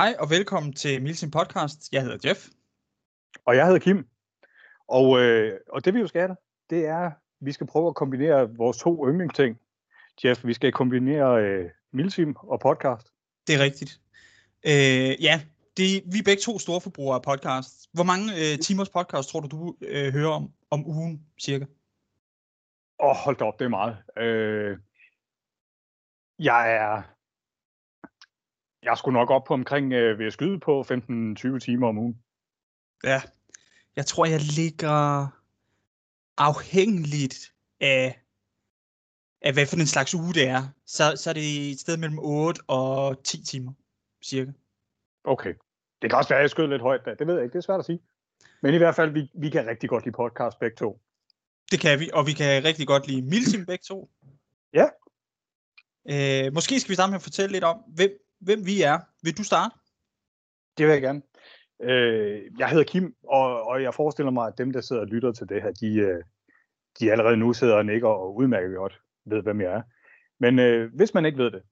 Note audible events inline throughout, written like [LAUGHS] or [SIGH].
Hej og velkommen til Milsim Podcast. Jeg hedder Jeff. Og jeg hedder Kim. Og, øh, og det vi jo skal, det er, at vi skal prøve at kombinere vores to yndlingsting. Jeff, vi skal kombinere øh, Milsim og podcast. Det er rigtigt. Øh, ja, det, vi er begge to store forbrugere af podcast. Hvor mange øh, timers podcast tror du, du øh, hører om, om ugen cirka? Åh, oh, hold da op, det er meget. Øh, jeg er jeg skulle nok op på omkring, øh, ved at skyde på 15-20 timer om ugen. Ja, jeg tror, jeg ligger afhængigt af, af hvad for en slags uge det er. Så, så er det et sted mellem 8 og 10 timer, cirka. Okay. Det kan også være, at jeg skød lidt højt da. Det ved jeg ikke, det er svært at sige. Men i hvert fald, vi, vi kan rigtig godt lide podcast begge to. Det kan vi, og vi kan rigtig godt lide Milsim begge to. Ja. Øh, måske skal vi starte med at fortælle lidt om, hvem, hvem vi er. Vil du starte? Det vil jeg gerne. Øh, jeg hedder Kim, og, og jeg forestiller mig, at dem, der sidder og lytter til det her, de, øh, de allerede nu sidder og nikker og udmærker godt ved, hvem jeg er. Men øh, hvis man ikke ved det,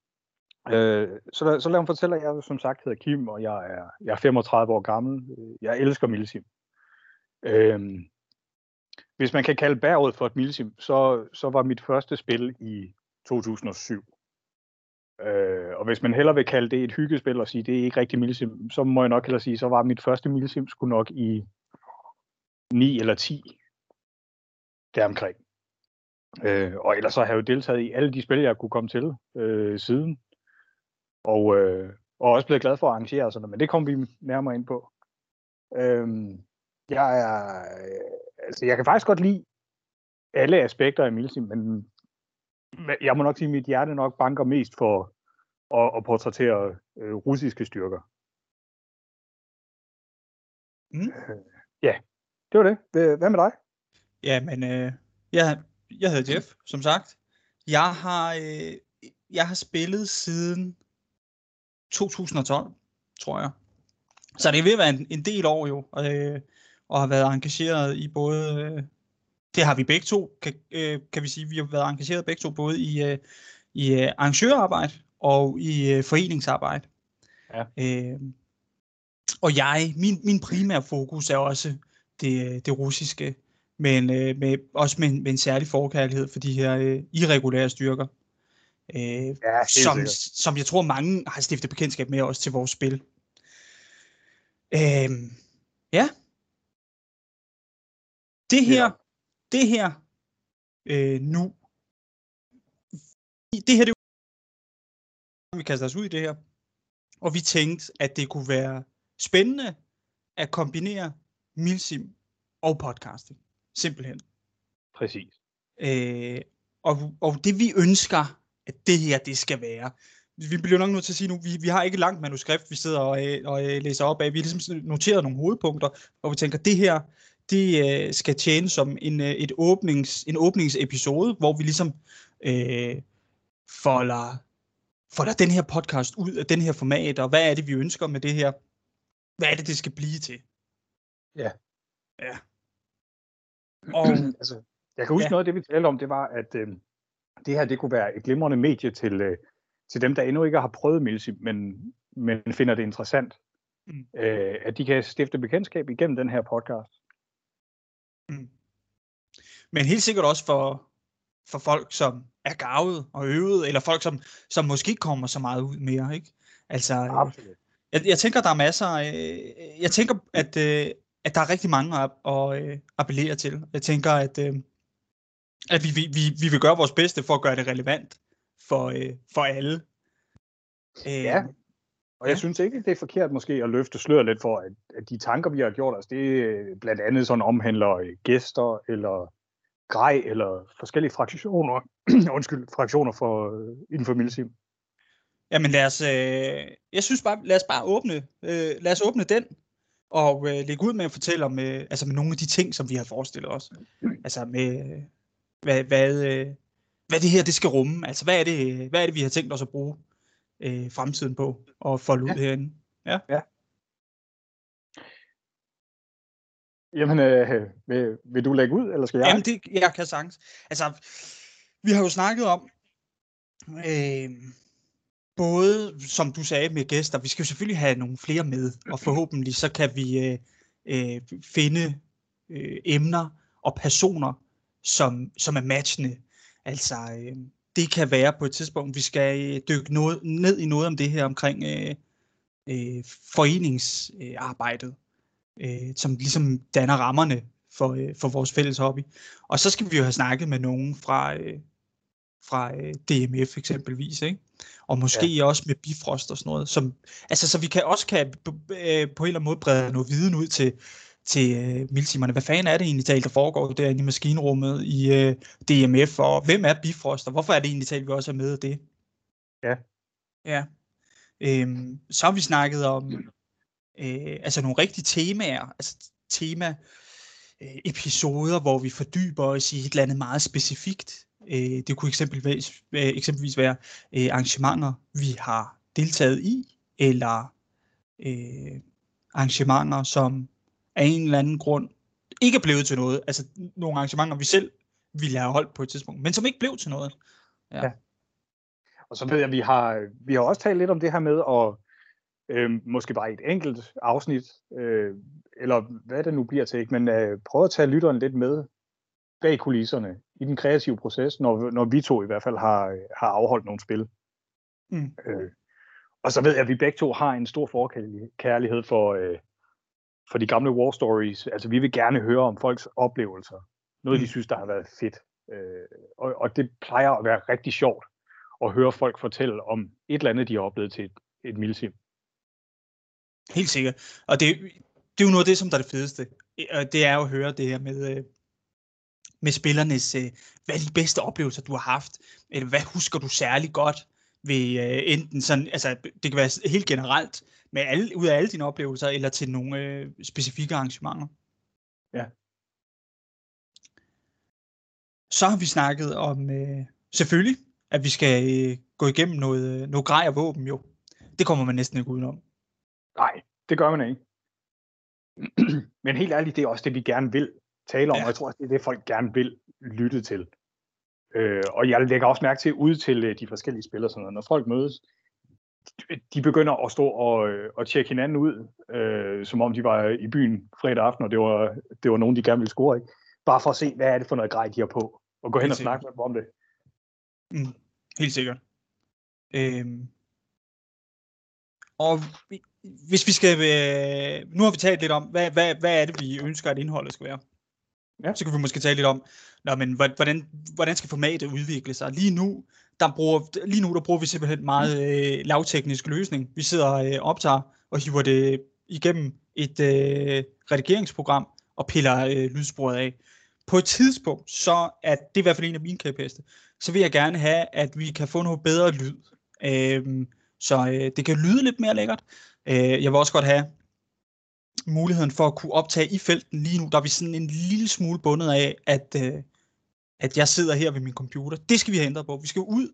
øh, så, så lad mig fortælle, at jeg som sagt hedder Kim, og jeg er, jeg er 35 år gammel. Jeg elsker Milsim. Øh, hvis man kan kalde bæret for et Milsim, så, så var mit første spil i 2007. Øh, og hvis man heller vil kalde det et hyggespil og sige, det er ikke rigtig Milsim, så må jeg nok heller sige, så var mit første Milsim sgu nok i 9 eller 10 deromkring. Øh, og ellers så har jeg jo deltaget i alle de spil, jeg kunne komme til øh, siden. Og, øh, og også blevet glad for at arrangere sådan noget, men det kommer vi nærmere ind på. Øh, jeg er, altså jeg kan faktisk godt lide alle aspekter af Milsim, men jeg må nok sige, at mit hjerte nok banker mest for at, at portrættere øh, russiske styrker. Mm. Øh, ja, det var det. Hvad med dig? Ja, men øh, jeg, jeg hedder Jeff, som sagt. Jeg har, øh, jeg har spillet siden 2012, tror jeg. Så det vil være en, en del år jo, øh, og har været engageret i både øh, det har vi begge to, kan, øh, kan vi sige. Vi har været engageret begge to, både i, øh, i øh, arrangørarbejde og i øh, foreningsarbejde. Ja. Øh, og jeg, min, min primære fokus er også det, det russiske, men øh, med, også med, med en særlig forkærlighed for de her øh, irregulære styrker. Øh, ja, som, som jeg tror mange har stiftet bekendtskab med også til vores spil. Øh, ja. Det her, det her øh, nu, det her, det vi kaster os ud i det her, og vi tænkte, at det kunne være spændende at kombinere milsim og podcasting. Simpelthen. Præcis. Øh, og, og det vi ønsker, at det her, det skal være. Vi bliver nok nødt til at sige nu, vi, vi har ikke et langt manuskript, vi sidder og, og læser op af. Vi har ligesom noteret nogle hovedpunkter, hvor vi tænker, det her, det øh, skal tjene som en, øh, et åbnings, en åbningsepisode, hvor vi ligesom øh, folder, folder den her podcast ud af den her format, og hvad er det, vi ønsker med det her? Hvad er det, det skal blive til? Ja. Ja. [CLEARS THROAT] Og, altså, jeg kan huske ja. noget af det, vi talte om, det var, at øh, det her, det kunne være et glimrende medie til, øh, til dem, der endnu ikke har prøvet Milsim, men, men finder det interessant. Mm. Øh, at de kan stifte bekendtskab igennem den her podcast. Mm. Men helt sikkert også for, for folk, som er gavet og øvet, eller folk, som, som måske ikke kommer så meget ud mere. Ikke? Altså, øh, Absolut. Jeg, jeg tænker, der er masser. Øh, jeg tænker, at, øh, at der er rigtig mange at, at øh, appellere til. Jeg tænker, at, øh, at vi, vi, vi vil gøre vores bedste for at gøre det relevant for, øh, for alle. Øh, ja, og jeg ja. synes ikke, det er forkert måske at løfte sløret lidt for, at, at de tanker, vi har gjort os, det blandt andet sådan omhandler øh, gæster, eller grej, eller forskellige fraktioner, [CLEARS THROAT] undskyld, fraktioner for, uh, inden for Milsim. Jamen lad os, øh, jeg synes bare, lad os bare åbne, øh, lad os åbne den, og øh, lægge ud med at fortælle om, øh, altså med nogle af de ting, som vi har forestillet os. Altså med, hvad, hvad, øh, hvad det her, det skal rumme. Altså hvad er det, hvad er det vi har tænkt os at bruge øh, fremtiden på og folde ud ja. herinde. Ja. ja. Jamen, øh, vil, vil du lægge ud, eller skal jeg? Jamen, det, jeg kan sagtens. Altså, vi har jo snakket om, øh, både, som du sagde, med gæster, vi skal jo selvfølgelig have nogle flere med, og forhåbentlig så kan vi øh, øh, finde øh, emner og personer, som, som er matchende. Altså, øh, det kan være på et tidspunkt, vi skal øh, dykke noget, ned i noget om det her omkring øh, øh, foreningsarbejdet, øh, som ligesom danner rammerne for, øh, for vores fælles hobby. Og så skal vi jo have snakket med nogen fra, øh, fra øh, DMF eksempelvis, ikke? og måske ja. også med Bifrost og sådan noget. Som, altså, så vi kan også kan, øh, på en eller anden måde brede noget viden ud til, til øh, miltimerne. Hvad fanden er det egentlig talt, der foregår derinde i maskinrummet i øh, DMF, og hvem er Bifrost, og hvorfor er det egentlig talt, vi også er med af det? Ja. Ja. Øhm, så har vi snakket om øh, altså nogle rigtige temaer, altså tema øh, episoder, hvor vi fordyber os i et eller andet meget specifikt. Øh, det kunne eksempelvis, øh, eksempelvis være øh, arrangementer, vi har deltaget i, eller øh, arrangementer, som af en eller anden grund ikke er blevet til noget. Altså nogle arrangementer, vi selv ville have holdt på et tidspunkt, men som ikke blev til noget. Ja. ja. Og så ved jeg, vi har, vi har også talt lidt om det her med at øh, måske bare et enkelt afsnit, øh, eller hvad det nu bliver til, ikke? men øh, prøve at tage lytteren lidt med bag kulisserne i den kreative proces, når, når vi to i hvert fald har, har afholdt nogle spil. Mm. Øh, og så ved jeg, at vi begge to har en stor forkærlighed for, øh, for de gamle war stories. Altså, vi vil gerne høre om folks oplevelser. Noget, mm. de synes, der har været fedt. Øh, og, og det plejer at være rigtig sjovt at høre folk fortælle om et eller andet, de har oplevet til et, et milsim. Helt sikkert. Og det, det er jo noget af det, som der er det fedeste. Det er jo at høre det her med, øh, med spillernes, øh, hvad er de bedste oplevelser, du har haft? Eller hvad husker du særlig godt ved øh, enten sådan, altså det kan være helt generelt, med alle, ud af alle dine oplevelser, eller til nogle øh, specifikke arrangementer. Ja. Så har vi snakket om, øh, selvfølgelig, at vi skal øh, gå igennem noget, øh, noget grej og våben jo. Det kommer man næsten ikke udenom. Nej, det gør man ikke. Men helt ærligt, det er også det, vi gerne vil tale om, ja. og jeg tror også, det er det, folk gerne vil lytte til. Øh, og jeg lægger også mærke til ud til øh, de forskellige spillere, sådan noget. når folk mødes, de begynder at stå og, øh, og tjekke hinanden ud, øh, som om de var i byen fredag aften, og det var, det var nogen, de gerne ville score, ikke? Bare for at se, hvad er det for noget grej, de har på, og gå hen Helt og snakke med dem om det. Mm, helt sikkert. Øhm. Og hvis vi skal, øh, nu har vi talt lidt om, hvad, hvad, hvad er det, vi ønsker, at indholdet skal være? Ja. Så kan vi måske tale lidt om, Nå, men hvordan, hvordan skal formatet udvikle sig? Lige nu, der bruger, lige nu der bruger vi simpelthen meget øh, lavteknisk løsning. Vi sidder og øh, optager og hiver det igennem et øh, redigeringsprogram og piller øh, lydsporet af. På et tidspunkt, så er det i hvert fald en af mine kæpheste, så vil jeg gerne have, at vi kan få noget bedre lyd. Øh, så øh, det kan lyde lidt mere lækkert. Øh, jeg vil også godt have muligheden for at kunne optage i felten lige nu, der er vi sådan en lille smule bundet af, at, øh, at jeg sidder her ved min computer. Det skal vi have ændret på. Vi skal ud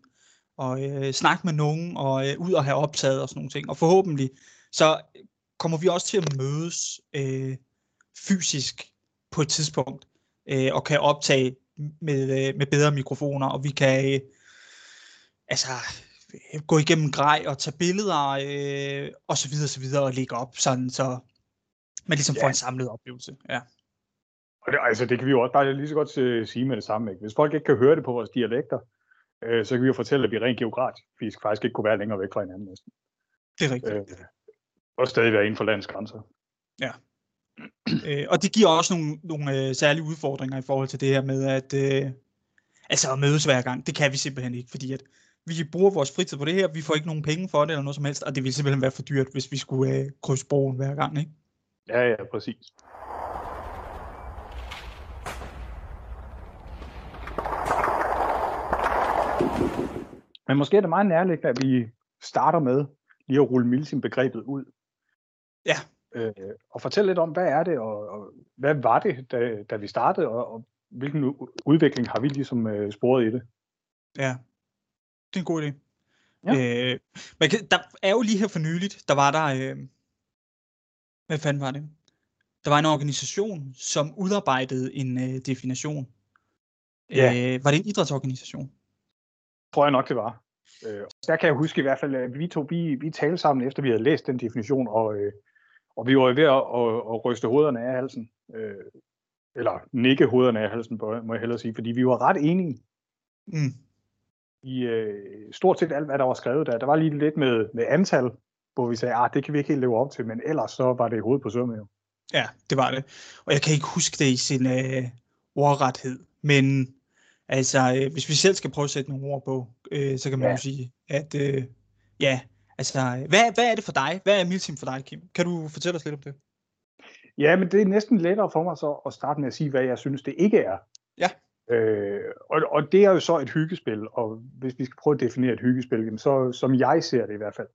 og øh, snakke med nogen, og øh, ud og have optaget og sådan nogle ting. Og forhåbentlig, så kommer vi også til at mødes øh, fysisk på et tidspunkt, øh, og kan optage med, øh, med bedre mikrofoner, og vi kan øh, altså øh, gå igennem grej og tage billeder øh, og så videre, så videre og lægge op, sådan så man ligesom ja. får en samlet oplevelse. Ja. Og det, altså, det kan vi jo også bare lige så godt uh, sige med det samme. Ikke? Hvis folk ikke kan høre det på vores dialekter, øh, så kan vi jo fortælle, at vi rent geografisk faktisk ikke kunne være længere væk fra hinanden næsten. Det er rigtigt. Øh, og stadig være inden for landets grænser. Ja. øh, og det giver også nogle, nogle øh, særlige udfordringer i forhold til det her med, at øh, altså at mødes hver gang. Det kan vi simpelthen ikke, fordi at vi bruger vores fritid på det her, vi får ikke nogen penge for det eller noget som helst, og det ville simpelthen være for dyrt, hvis vi skulle øh, krydse broen hver gang, ikke? Ja, ja, præcis. Men måske er det meget nærliggende, at vi starter med lige at rulle Milsim-begrebet ud. Ja. Øh, og fortælle lidt om, hvad er det, og, og hvad var det, da, da vi startede, og, og hvilken udvikling har vi ligesom øh, sporet i det? Ja, det er en god idé. Ja. Øh, man kan, der er jo lige her for nyligt, der var der, øh, hvad fanden var det? Der var en organisation, som udarbejdede en øh, definition. Ja. Øh, var det en idrætsorganisation? Tror jeg nok, det var. Øh, der kan jeg huske i hvert fald, at vi to, vi, vi talte sammen, efter vi havde læst den definition, og, øh, og vi var ved at, at, at ryste hovederne af halsen. Øh, eller nikke hovederne af halsen, må jeg hellere sige, fordi vi var ret enige mm. i øh, stort set alt, hvad der var skrevet der. Der var lige lidt med, med antal, hvor vi sagde, at ah, det kan vi ikke helt leve op til, men ellers så var det i hovedet på sømmet jo. Ja, det var det. Og jeg kan ikke huske det i sin øh, ordrethed, men altså, øh, hvis vi selv skal prøve at sætte nogle ord på, øh, så kan man ja. jo sige, at øh, ja, altså, hvad, hvad er det for dig? Hvad er Milsim for dig, Kim? Kan du fortælle os lidt om det? Ja, men det er næsten lettere for mig så at starte med at sige, hvad jeg synes, det ikke er. Ja. Øh, og, og det er jo så et hyggespil, og hvis vi skal prøve at definere et hyggespil, så som jeg ser det i hvert fald,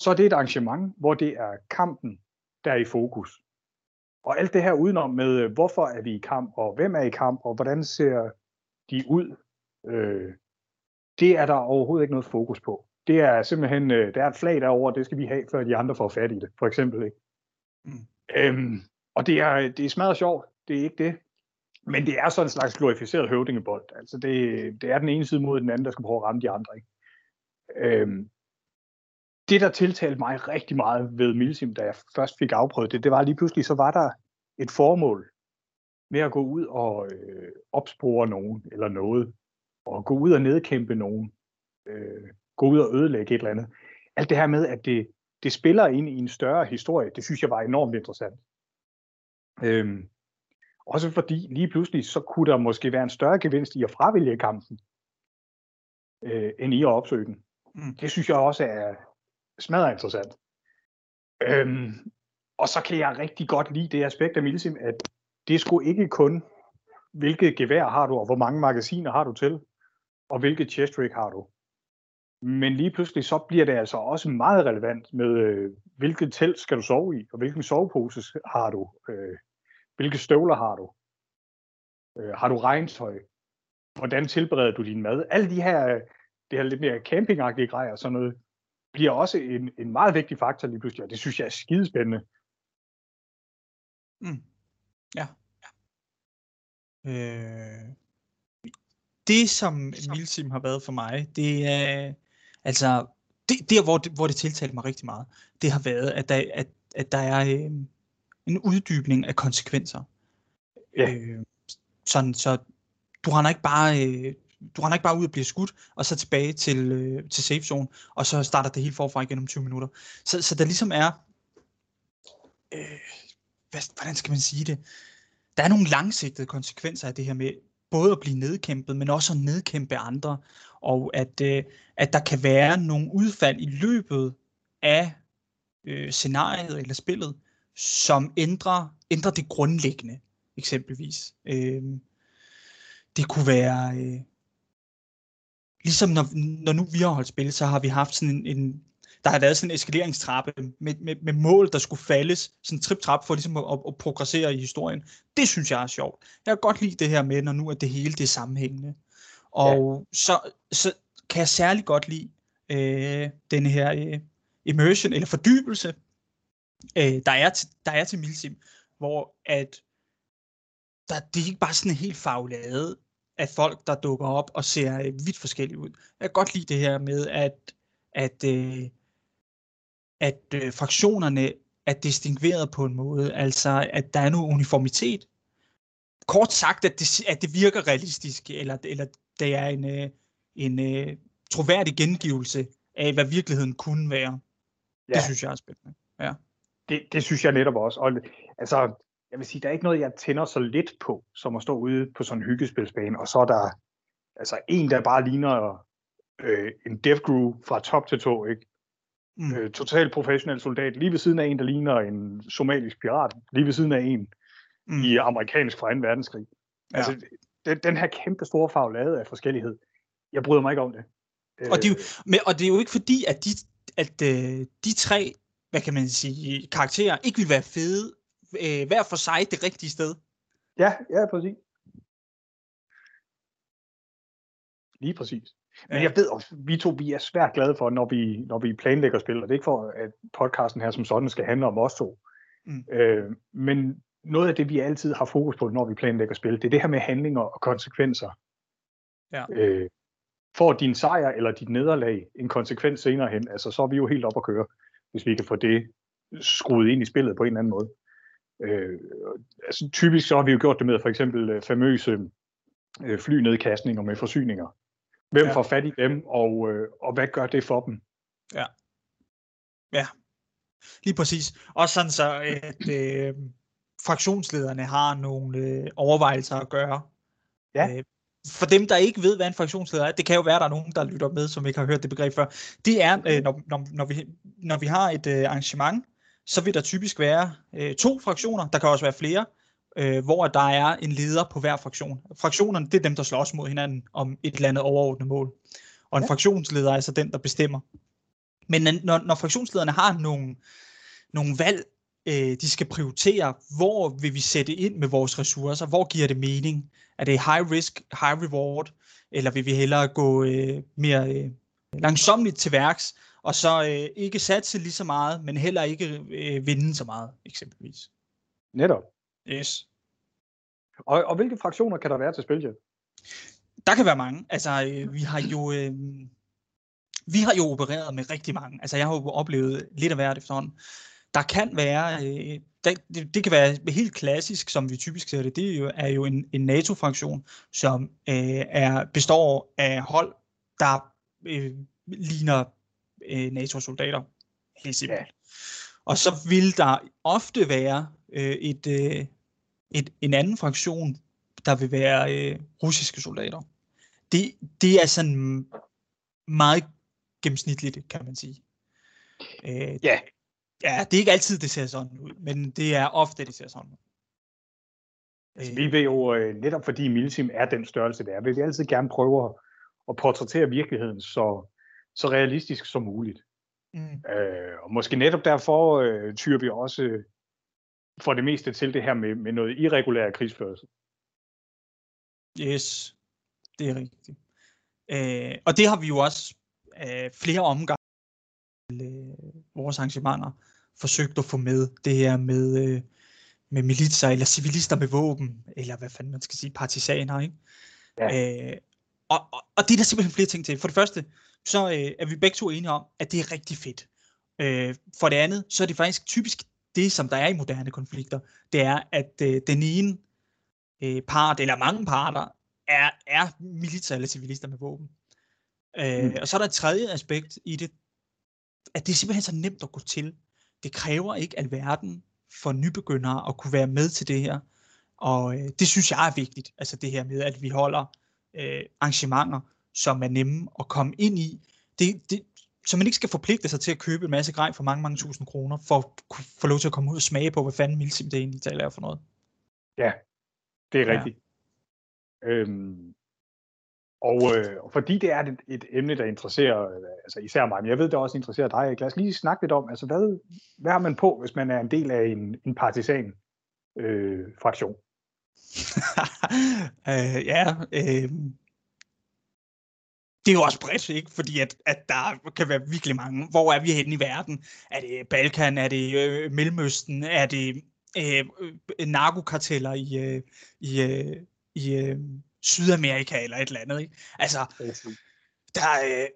så er det et arrangement, hvor det er kampen, der er i fokus. Og alt det her udenom med, øh, hvorfor er vi i kamp, og hvem er i kamp, og hvordan ser de ud, øh, det er der overhovedet ikke noget fokus på. Det er simpelthen, øh, der er et flag derovre, det skal vi have, før de andre får fat i det, for eksempel. Ikke? Mm. Øhm, og det er, det er smadret sjovt, det er ikke det. Men det er sådan en slags glorificeret høvdingebold. Altså det, det er den ene side mod den anden, der skal prøve at ramme de andre. Ikke? Øhm, det, der tiltalte mig rigtig meget ved Milsim, da jeg først fik afprøvet det, det var lige pludselig, så var der et formål med at gå ud og øh, opspore nogen eller noget, og gå ud og nedkæmpe nogen, øh, gå ud og ødelægge et eller andet. Alt det her med, at det, det spiller ind i en større historie, det synes jeg var enormt interessant. Øhm, også fordi lige pludselig, så kunne der måske være en større gevinst i at fravælge kampen, øh, end i at opsøge den. Mm. Det synes jeg også er smadret interessant. Øhm, og så kan jeg rigtig godt lide det aspekt af Milsim, at det er sgu ikke kun, hvilket gevær har du, og hvor mange magasiner har du til, og hvilket chest rig har du. Men lige pludselig så bliver det altså også meget relevant med, øh, hvilket telt skal du sove i, og hvilken sovepose har du, øh, hvilke støvler har du, øh, har du regntøj, hvordan tilbereder du din mad. Alle de her, øh, det her lidt mere campingagtige grejer, sådan noget, bliver også en, en meget vigtig faktor lige pludselig, og det synes jeg er skidespændende. Mm. Ja. Øh, det, som Milsim har været for mig, det er, altså, det, der hvor det, hvor det tiltalte mig rigtig meget, det har været, at der, at, at der er øh, en uddybning af konsekvenser. Ja. Øh, sådan, så du render ikke bare øh, du render ikke bare ud og bliver skudt, og så tilbage til, øh, til safe zone, og så starter det helt forfra igen om 20 minutter. Så, så der ligesom er, øh, hvad, hvordan skal man sige det, der er nogle langsigtede konsekvenser af det her med, både at blive nedkæmpet, men også at nedkæmpe andre, og at, øh, at der kan være nogle udfald i løbet af øh, scenariet eller spillet, som ændrer, ændrer det grundlæggende, eksempelvis. Øh, det kunne være, øh, ligesom når, når nu vi har holdt spil, så har vi haft sådan en, en der har været sådan en eskaleringstrappe med, med, med mål, der skulle faldes, sådan en trip-trap for ligesom at, at, at progressere i historien. Det synes jeg er sjovt. Jeg kan godt lide det her med, når nu er det hele det er sammenhængende. Og ja. så, så kan jeg særlig godt lide øh, denne her øh, immersion, eller fordybelse, øh, der, er til, der er til Milsim, hvor at der, det er ikke bare sådan en helt faglade af folk, der dukker op og ser øh, vidt forskellige ud. Jeg kan godt lide det her med, at, at, øh, at øh, fraktionerne er distingueret på en måde, altså at der er noget uniformitet. Kort sagt, at det, at det virker realistisk, eller, eller det er en, øh, en øh, troværdig gengivelse af, hvad virkeligheden kunne være. Ja. Det synes jeg er spændende. Ja. Det, det synes jeg netop også. Og, altså, jeg vil sige, der er ikke noget, jeg tænder så lidt på, som at stå ude på sådan en hyggespilsbane, og så er der altså en, der bare ligner øh, en death crew fra top til to, ikke? Mm. Øh, total professionel soldat, lige ved siden af en, der ligner en somalisk pirat, lige ved siden af en mm. i amerikansk fra 2. verdenskrig. Ja. Altså, den, den her kæmpe store faglade af forskellighed, jeg bryder mig ikke om det. Og det, er jo, øh. men, og det er jo ikke fordi, at de, at øh, de tre, hvad kan man sige, karakterer ikke vil være fede øh, hver for sig det rigtige sted. Ja, ja, præcis. Lige præcis. Men jeg ved også, vi to vi er svært glade for, når vi, når vi planlægger spil, og det er ikke for, at podcasten her som sådan skal handle om os to. Mm. Øh, men noget af det, vi altid har fokus på, når vi planlægger spil, det er det her med handlinger og konsekvenser. Ja. Øh, får din sejr eller dit nederlag en konsekvens senere hen, altså så er vi jo helt op at køre, hvis vi kan få det skruet ind i spillet på en eller anden måde. Øh, altså, typisk så har vi jo gjort det med for eksempel øh, famøse øh, flynedkastninger med forsyninger. Hvem ja. får fat i dem, og, øh, og hvad gør det for dem? Ja. Ja, lige præcis. Også sådan så, at øh, fraktionslederne har nogle øh, overvejelser at gøre. Ja. Øh, for dem, der ikke ved, hvad en fraktionsleder er, det kan jo være, at der er nogen, der lytter med, som ikke har hørt det begreb før. Det er, øh, når, når, når, vi, når vi har et øh, arrangement, så vil der typisk være øh, to fraktioner, der kan også være flere, øh, hvor der er en leder på hver fraktion. Fraktionerne, det er dem, der slås mod hinanden om et eller andet overordnet mål. Og en ja. fraktionsleder er altså den, der bestemmer. Men når, når fraktionslederne har nogle, nogle valg, øh, de skal prioritere, hvor vil vi sætte ind med vores ressourcer, hvor giver det mening? Er det high risk, high reward, eller vil vi hellere gå øh, mere øh, langsomligt til værks, og så øh, ikke satse lige så meget, men heller ikke øh, vinde så meget, eksempelvis. Netop. Yes. Og, og hvilke fraktioner kan der være til spil, Der kan være mange. Altså, øh, vi har jo... Øh, vi har jo opereret med rigtig mange. Altså, jeg har jo oplevet lidt af hvert efterhånden. Der kan være, øh, det, det, det kan være helt klassisk, som vi typisk ser det, det er jo, er jo en, en NATO-fraktion, som øh, er, består af hold, der øh, ligner øh, NATO-soldater. Helt simpelt. Ja. Og så vil der ofte være øh, et, øh, et, en anden fraktion, der vil være øh, russiske soldater. Det, det er sådan meget gennemsnitligt, kan man sige. Øh, ja. Ja, det er ikke altid, det ser sådan ud, men det er ofte, det ser sådan ud. Altså, vi vil jo, øh, netop fordi Milsim er den størrelse, det er, vil vi altid gerne prøve at portrættere virkeligheden så, så realistisk som muligt. Mm. Øh, og måske netop derfor øh, tyrer vi også øh, for det meste til det her med, med noget irregulær krigsførelse. Yes, det er rigtigt. Øh, og det har vi jo også øh, flere omgange øh, vores arrangementer forsøgt at få med det her med, øh, med militser eller civilister med våben, eller hvad fanden man skal sige, partisaner, ikke? Ja. Øh, og, og, og det er der simpelthen flere ting til. For det første, så øh, er vi begge to enige om, at det er rigtig fedt. Øh, for det andet, så er det faktisk typisk det, som der er i moderne konflikter, det er, at øh, den ene øh, part, eller mange parter, er, er militser eller civilister med våben. Øh, mm. Og så er der et tredje aspekt i det, at det er simpelthen så nemt at gå til. Det kræver ikke alverden for nybegyndere at kunne være med til det her. Og øh, det synes jeg er vigtigt, altså det her med, at vi holder øh, arrangementer, som er nemme at komme ind i. Det, det, så man ikke skal forpligte sig til at købe en masse grej for mange, mange tusind kroner, for at få lov til at komme ud og smage på, hvad fanden Milsim det egentlig taler for noget. Ja, det er rigtigt. Ja. Øhm, og øh, fordi det er et, et emne, der interesserer altså især mig, men jeg ved, det også interesserer dig. Lad os lige snakke lidt om, altså hvad, hvad har man på, hvis man er en del af en, en partisan øh, fraktion? [LAUGHS] øh, ja, øh, det er jo også bredt, ikke? fordi at, at der kan være virkelig mange. Hvor er vi henne i verden? Er det Balkan? Er det øh, Mellemøsten? Er det øh, narkokarteller i, øh, i, øh, i øh, Sydamerika eller et eller andet? Ikke? Altså, der er, øh,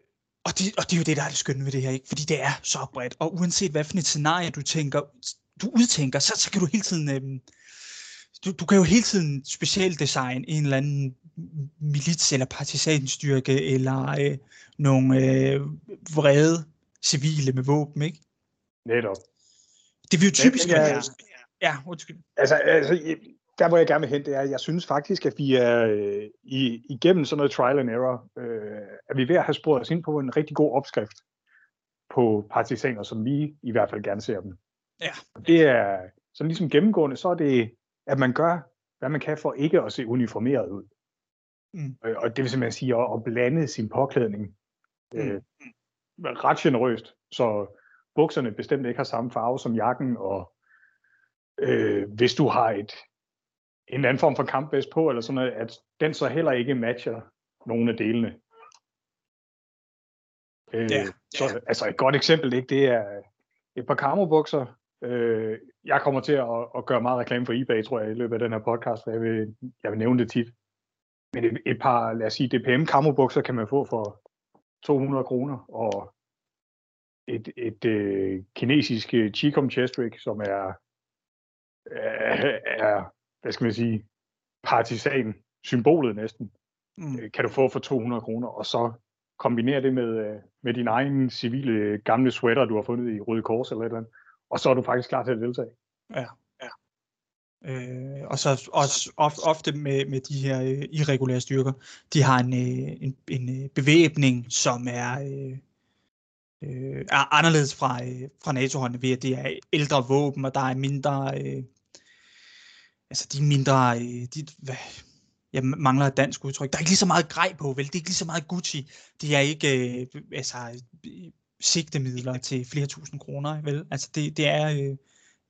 og, det, og det er jo det, der er det skønne ved det her, ikke? fordi det er så bredt. Og uanset hvad for et scenarie du tænker, du udtænker, så, så kan du hele tiden... Øh, du, du kan jo hele tiden specialdesigne en eller anden milits- eller partisanstyrke, eller øh, nogle øh, vrede civile med våben, ikke? Netop. Det vil jo typisk være... Ja, ja, undskyld. Altså, altså, der hvor jeg gerne vil hen, det er, at jeg synes faktisk, at vi er øh, i, igennem sådan noget trial and error, øh, at vi er ved at have sporet os ind på en rigtig god opskrift på partisaner, som vi i hvert fald gerne ser dem. Ja. Det er sådan ligesom gennemgående, så er det, at man gør, hvad man kan for ikke at se uniformeret ud. Mm. Øh, og det vil simpelthen sige at, at blande sin påklædning mm. øh, ret generøst, så bukserne bestemt ikke har samme farve som jakken, og øh, hvis du har et, en anden form for kampvest på, eller sådan noget, at den så heller ikke matcher nogle af delene. Øh, ja, så, altså et godt eksempel, ikke, det er et par kamobukser. Øh, jeg kommer til at, at gøre meget reklame for eBay, tror jeg, i løbet af den her podcast, for jeg vil, jeg vil nævne det tit. Men et, et par, lad os sige, DPM kamobukser kan man få for 200 kroner, og et, et øh, kinesisk øh, Chicom chest rig, som er, er, er, hvad skal man sige, partisan symbolet næsten, mm. Øh, kan du få for 200 kroner, og så kombinere det med, øh, med din egen civile gamle sweater, du har fundet i Røde Kors eller et eller andet, og så er du faktisk klar til at deltage. Ja, ja. Øh, og så også ofte, ofte med, med de her øh, irregulære styrker, de har en, øh, en, en øh, bevæbning, som er, øh, øh, er anderledes fra, øh, fra NATO-håndene ved, at det er ældre våben, og der er mindre... Øh, altså de mindre... Øh, de, hvad, jeg mangler et dansk udtryk. Der er ikke lige så meget grej på, vel? Det er ikke lige så meget Gucci. Det er ikke øh, altså, sigtemidler til flere tusind kroner, vel? Altså det, det er øh,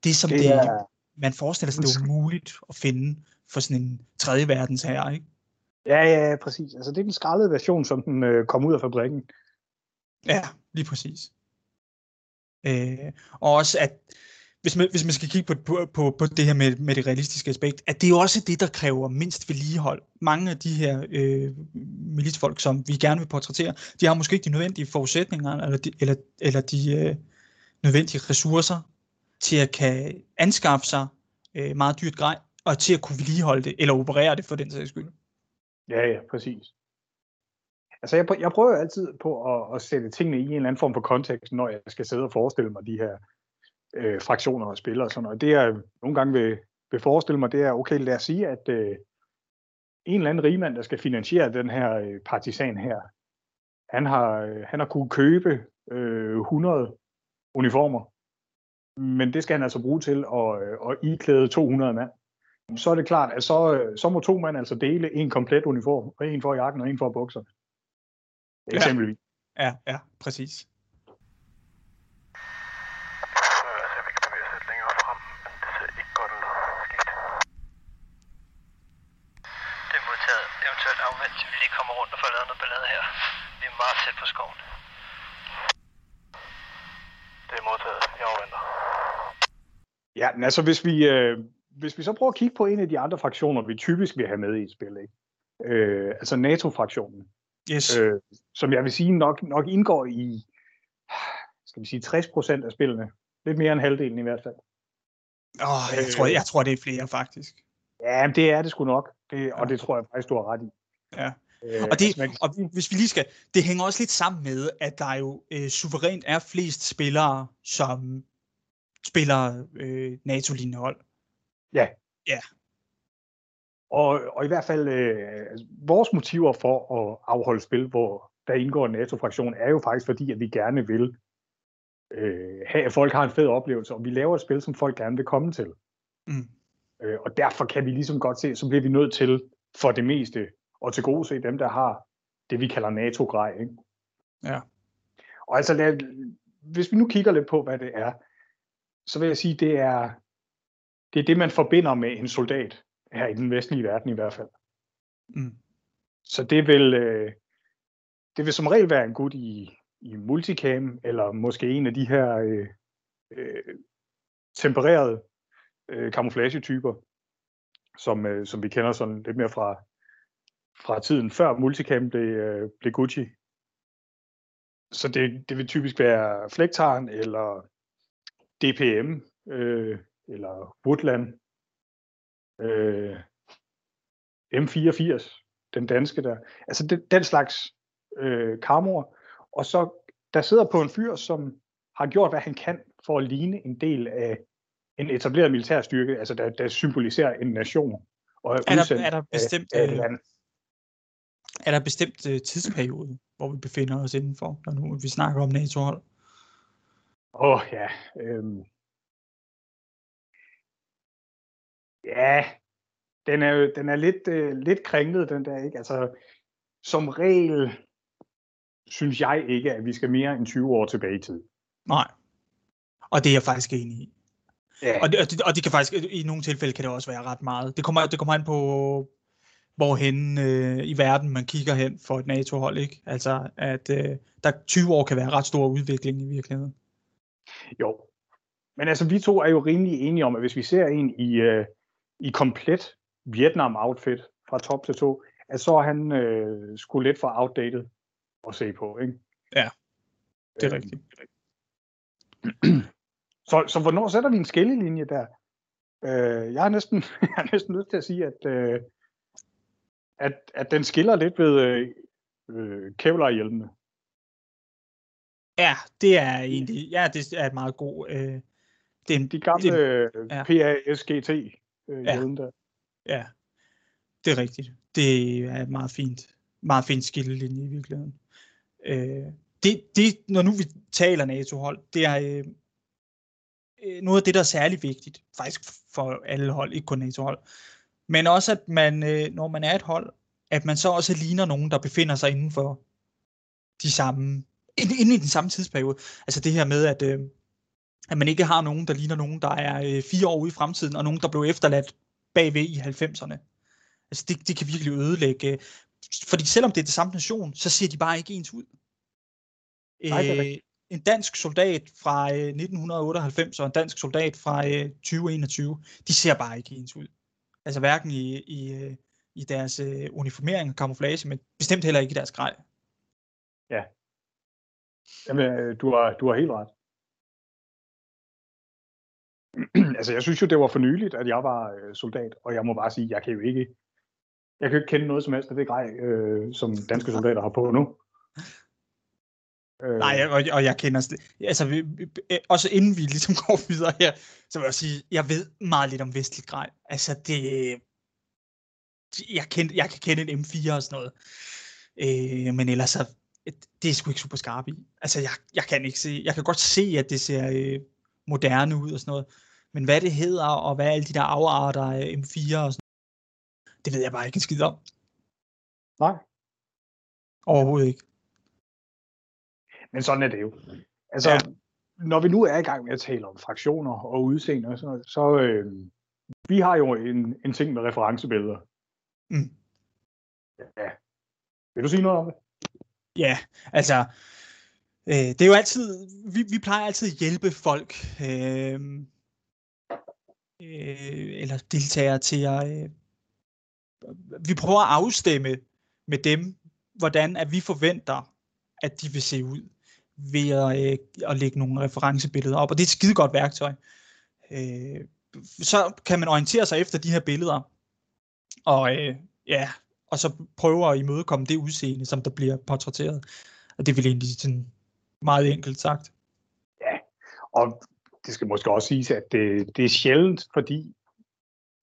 det, som det, er... det, man forestiller sig, det er umuligt at finde for sådan en tredje verdens her, ikke? Ja, ja, præcis. Altså det er den skraldede version, som den øh, kom ud af fabrikken. Ja, lige præcis. Øh, og også at hvis man, hvis man skal kigge på, på, på, på det her med, med det realistiske aspekt, at det er jo også det, der kræver mindst vedligehold. Mange af de her øh, militsfolk, som vi gerne vil portrættere, de har måske ikke de nødvendige forudsætninger, eller de, eller, eller de øh, nødvendige ressourcer til at kan anskaffe sig øh, meget dyrt grej, og til at kunne vedligeholde det, eller operere det for den sags skyld. Ja, ja, præcis. Altså, jeg, prøver, jeg prøver altid på at, at sætte tingene i en eller anden form for kontekst, når jeg skal sidde og forestille mig de her øh, fraktioner og spillere og sådan noget. Det jeg nogle gange vil, vil forestille mig, det er, okay, lad os sige, at øh, en eller anden rigmand, der skal finansiere den her øh, partisan her, han har, øh, han har kunne købe øh, 100 uniformer, men det skal han altså bruge til at, øh, at iklæde 200 mand. Så er det klart, at så, øh, så må to mand altså dele en komplet uniform, en for jakken og en for bukserne. Eksempelvis. Ja, ja, ja præcis. Meget tæt på skoven. Det er modtaget. Jeg afventer. Ja, men altså hvis vi, øh, hvis vi så prøver at kigge på en af de andre fraktioner, vi typisk vil have med i et spil, ikke? Øh, altså NATO-fraktionen, yes. øh, som jeg vil sige nok, nok indgår i skal vi sige 60% af spillene. Lidt mere end halvdelen i hvert fald. Oh, jeg, tror, jeg tror, det er flere faktisk. Ja, det er det sgu nok. Det, og ja. det tror jeg faktisk, du har ret i. Ja. Øh, og, det, altså, og hvis vi lige skal, det hænger også lidt sammen med, at der jo øh, suverænt er flest spillere, som spiller øh, NATO-lignende hold. Ja. Ja. Og, og i hvert fald, øh, altså, vores motiver for at afholde spil, hvor der indgår en NATO-fraktion, er jo faktisk fordi, at vi gerne vil øh, have, at folk har en fed oplevelse, og vi laver et spil, som folk gerne vil komme til. Mm. Øh, og derfor kan vi ligesom godt se, så bliver vi nødt til for det meste og til gode se dem, der har det, vi kalder NATO-grej. Ikke? Ja. Og altså, lad, hvis vi nu kigger lidt på, hvad det er, så vil jeg sige, det er det, er det man forbinder med en soldat, her i den vestlige verden i hvert fald. Mm. Så det vil, øh, det vil som regel være en gut i, i multicam, eller måske en af de her øh, øh, tempererede øh, camouflage-typer, som, øh, som vi kender sådan lidt mere fra, fra tiden før multicam blev, øh, blev Gucci. Så det, det vil typisk være Flecktarn eller DPM øh, eller Woodland. Øh, M84, den danske der. Altså det, den slags øh, kammer. Og så der sidder på en fyr, som har gjort, hvad han kan for at ligne en del af en etableret militærstyrke, altså der, der symboliserer en nation. Og er, er, der, er der bestemt, af, af et land. Er der bestemt uh, tidsperiode, hvor vi befinder os indenfor, når nu vi snakker om NATO-hold? Åh oh, ja. Øhm. Ja, den er jo den er lidt, øh, lidt kringlet, den der, ikke? Altså, som regel synes jeg ikke, at vi skal mere end 20 år tilbage i tid. Nej. Og det er jeg faktisk enig i. Ja. Og, det, og det kan faktisk, i nogle tilfælde kan det også være ret meget. Det kommer, det kommer an på, hvorhen øh, i verden man kigger hen for et NATO-hold, ikke? Altså, at øh, der 20 år kan være ret stor udvikling i virkeligheden. Jo. Men altså, vi to er jo rimelig enige om, at hvis vi ser en i, øh, i komplet Vietnam-outfit fra top til to, at så er han øh, sgu lidt for outdated at se på, ikke? Ja, det er Øhm, rigtigt. [CLEARS THROAT] Så, så hvornår sætter vi en skillelinje der? Øh, jeg, har næsten, [LAUGHS] jeg har næsten lyst til at sige, at, øh, at, at den skiller lidt ved øh, øh, Kevlar-hjelmene. Ja, det er egentlig, ja, det er et meget god, øh, det er en, De gamle det, øh, ja. PASGT øh, Ja. hjelme der. ja, det er rigtigt. Det er et meget fint, meget fint skillelinje i virkeligheden. Øh, det, det, når nu vi taler NATO-hold, det er øh, øh, noget af det, der er særlig vigtigt, faktisk for alle hold, ikke kun NATO-hold, men også, at man, øh, når man er et hold, at man så også ligner nogen, der befinder sig inden for de samme, inden, inden i den samme tidsperiode. Altså det her med, at, øh, at man ikke har nogen, der ligner nogen, der er øh, fire år ude i fremtiden, og nogen, der blev efterladt bagved i 90'erne. Altså det, det kan virkelig ødelægge, øh, fordi selvom det er det samme nation, så ser de bare ikke ens ud. Nej, Øh, en dansk soldat fra øh, 1998 og en dansk soldat fra øh, 2021, de ser bare ikke ens ud. Altså hverken i, i, øh, i deres øh, uniformering og camouflage, men bestemt heller ikke i deres grej. Jamen, øh, du har, du har helt ret. [CLEARS THROAT] altså, jeg synes jo, det var for nyligt, at jeg var øh, soldat, og jeg må bare sige, jeg kan jo ikke, jeg kan jo ikke kende noget som helst af det grej, øh, som danske soldater har på nu. Øh, Nej, og, og jeg kender altså, vi, øh, også inden vi ligesom [LAUGHS] går videre her, så vil jeg sige, jeg ved meget lidt om vestligt grej. Altså det, jeg, kend, jeg kan kende en M4 og sådan noget, øh, men ellers så, det er sgu ikke super skarp i. Altså jeg, jeg kan ikke se, jeg kan godt se, at det ser øh, moderne ud og sådan noget, men hvad det hedder, og hvad alle de der afarter af M4 og sådan det ved jeg bare ikke en skid om. Nej, Overhovedet ikke. Men sådan er det jo. Altså, Ja. når vi nu er i gang med at tale om fraktioner og udseende, og sådan noget, så øh, vi har jo en, en ting med referencebilleder. Mm. Ja. Vil du sige noget om det? Ja, altså, øh, det er jo altid, vi, vi plejer altid at hjælpe folk, øh, øh, eller deltagere til at, øh, vi prøver at afstemme med dem, hvordan at vi forventer, at de vil se ud, ved at, øh, at lægge nogle referencebilleder op, og det er et skide godt værktøj. Øh, så kan man orientere sig efter de her billeder, og øh, ja, og så prøve at imødekomme det udseende, som der bliver portrætteret. Og det vil egentlig sådan meget enkelt sagt. Og det skal måske også siges, at det, det er sjældent, fordi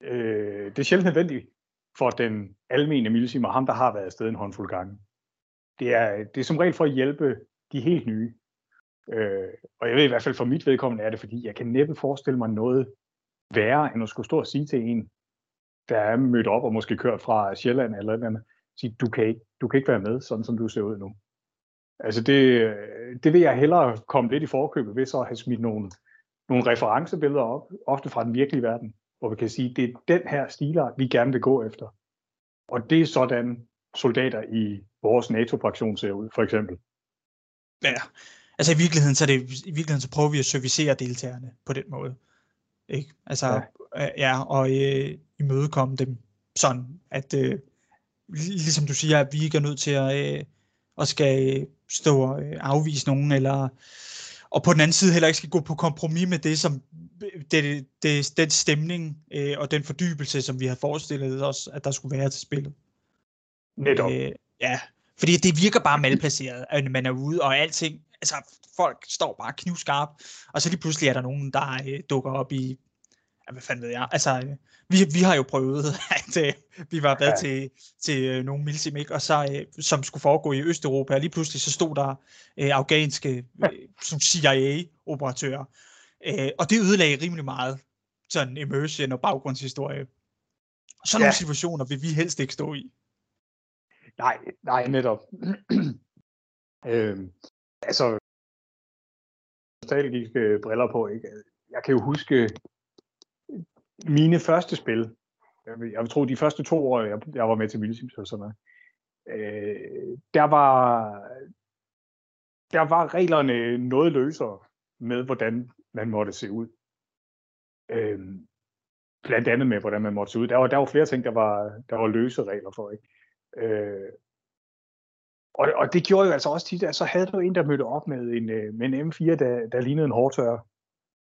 øh, det er sjældent nødvendigt for den almene milsimer, ham, der har været afsted en håndfuld gange. Det er, det er som regel for at hjælpe de helt nye. Øh, og jeg ved i hvert fald for mit vedkommende er det, fordi jeg kan næppe forestille mig noget værre, end at skulle stå og sige til en, der er mødt op og måske kørt fra Sjælland eller et andet, sige, du kan ikke, du kan ikke være med, sådan som du ser ud nu. Altså det, det vil jeg hellere komme lidt i forkøbet ved så at have smidt nogle, nogle referencebilleder op, ofte fra den virkelige verden, hvor vi kan sige, det er den her stiler, vi gerne vil gå efter. Og det er sådan soldater i vores NATO-fraktion ser ud, for eksempel. Ja, altså i virkeligheden, så, er det, i virkeligheden, så prøver vi at servicere deltagerne på den måde. Ikke? Altså, ja, Ja. øh, ja og øh, imødekomme dem sådan, at øh, lig- ligesom du siger, at vi ikke er nødt til at, øh, at skal stå og øh, afvise nogen, eller og på den anden side heller ikke skal gå på kompromis med det, som det, det, den stemning øh, og den fordybelse, som vi har forestillet os, at der skulle være til spillet. Netop. Øh, ja, fordi det virker bare malplaceret, at man er ude, og alting, altså folk står bare knivskarp, og så lige pludselig er der nogen, der øh, dukker op i, ja, hvad fanden ved jeg, altså øh, vi, vi har jo prøvet, [LAUGHS] at øh, vi var været ja. Til, til øh, nogle milsim, ikke? Og så, øh, som skulle foregå i Østeuropa, og lige pludselig så stod der øh, afghanske øh, som CIA-operatører, øh, og det ødelagde rimelig meget sådan immersion og baggrundshistorie. Sådan ja. nogle situationer vil vi helst ikke stå i. Nej, nej, netop. [CLEARS THROAT] øhm, altså, nostalgiske briller på, ikke? Jeg kan jo huske øh, mine første spil. Jeg vil, jeg vil tro, de første to år, jeg, jeg var med til Vildsims og sådan noget, øh, der var der var reglerne noget løsere med, hvordan man måtte se ud. Øhm, blandt andet med, hvordan man måtte se ud. Der var, der var flere ting, der var, der var løse regler for. Ikke? Øh, og, og det gjorde jo altså også tit, at så havde du en, der mødte op med en, øh, med en M4, der, der lignede en hårdtør.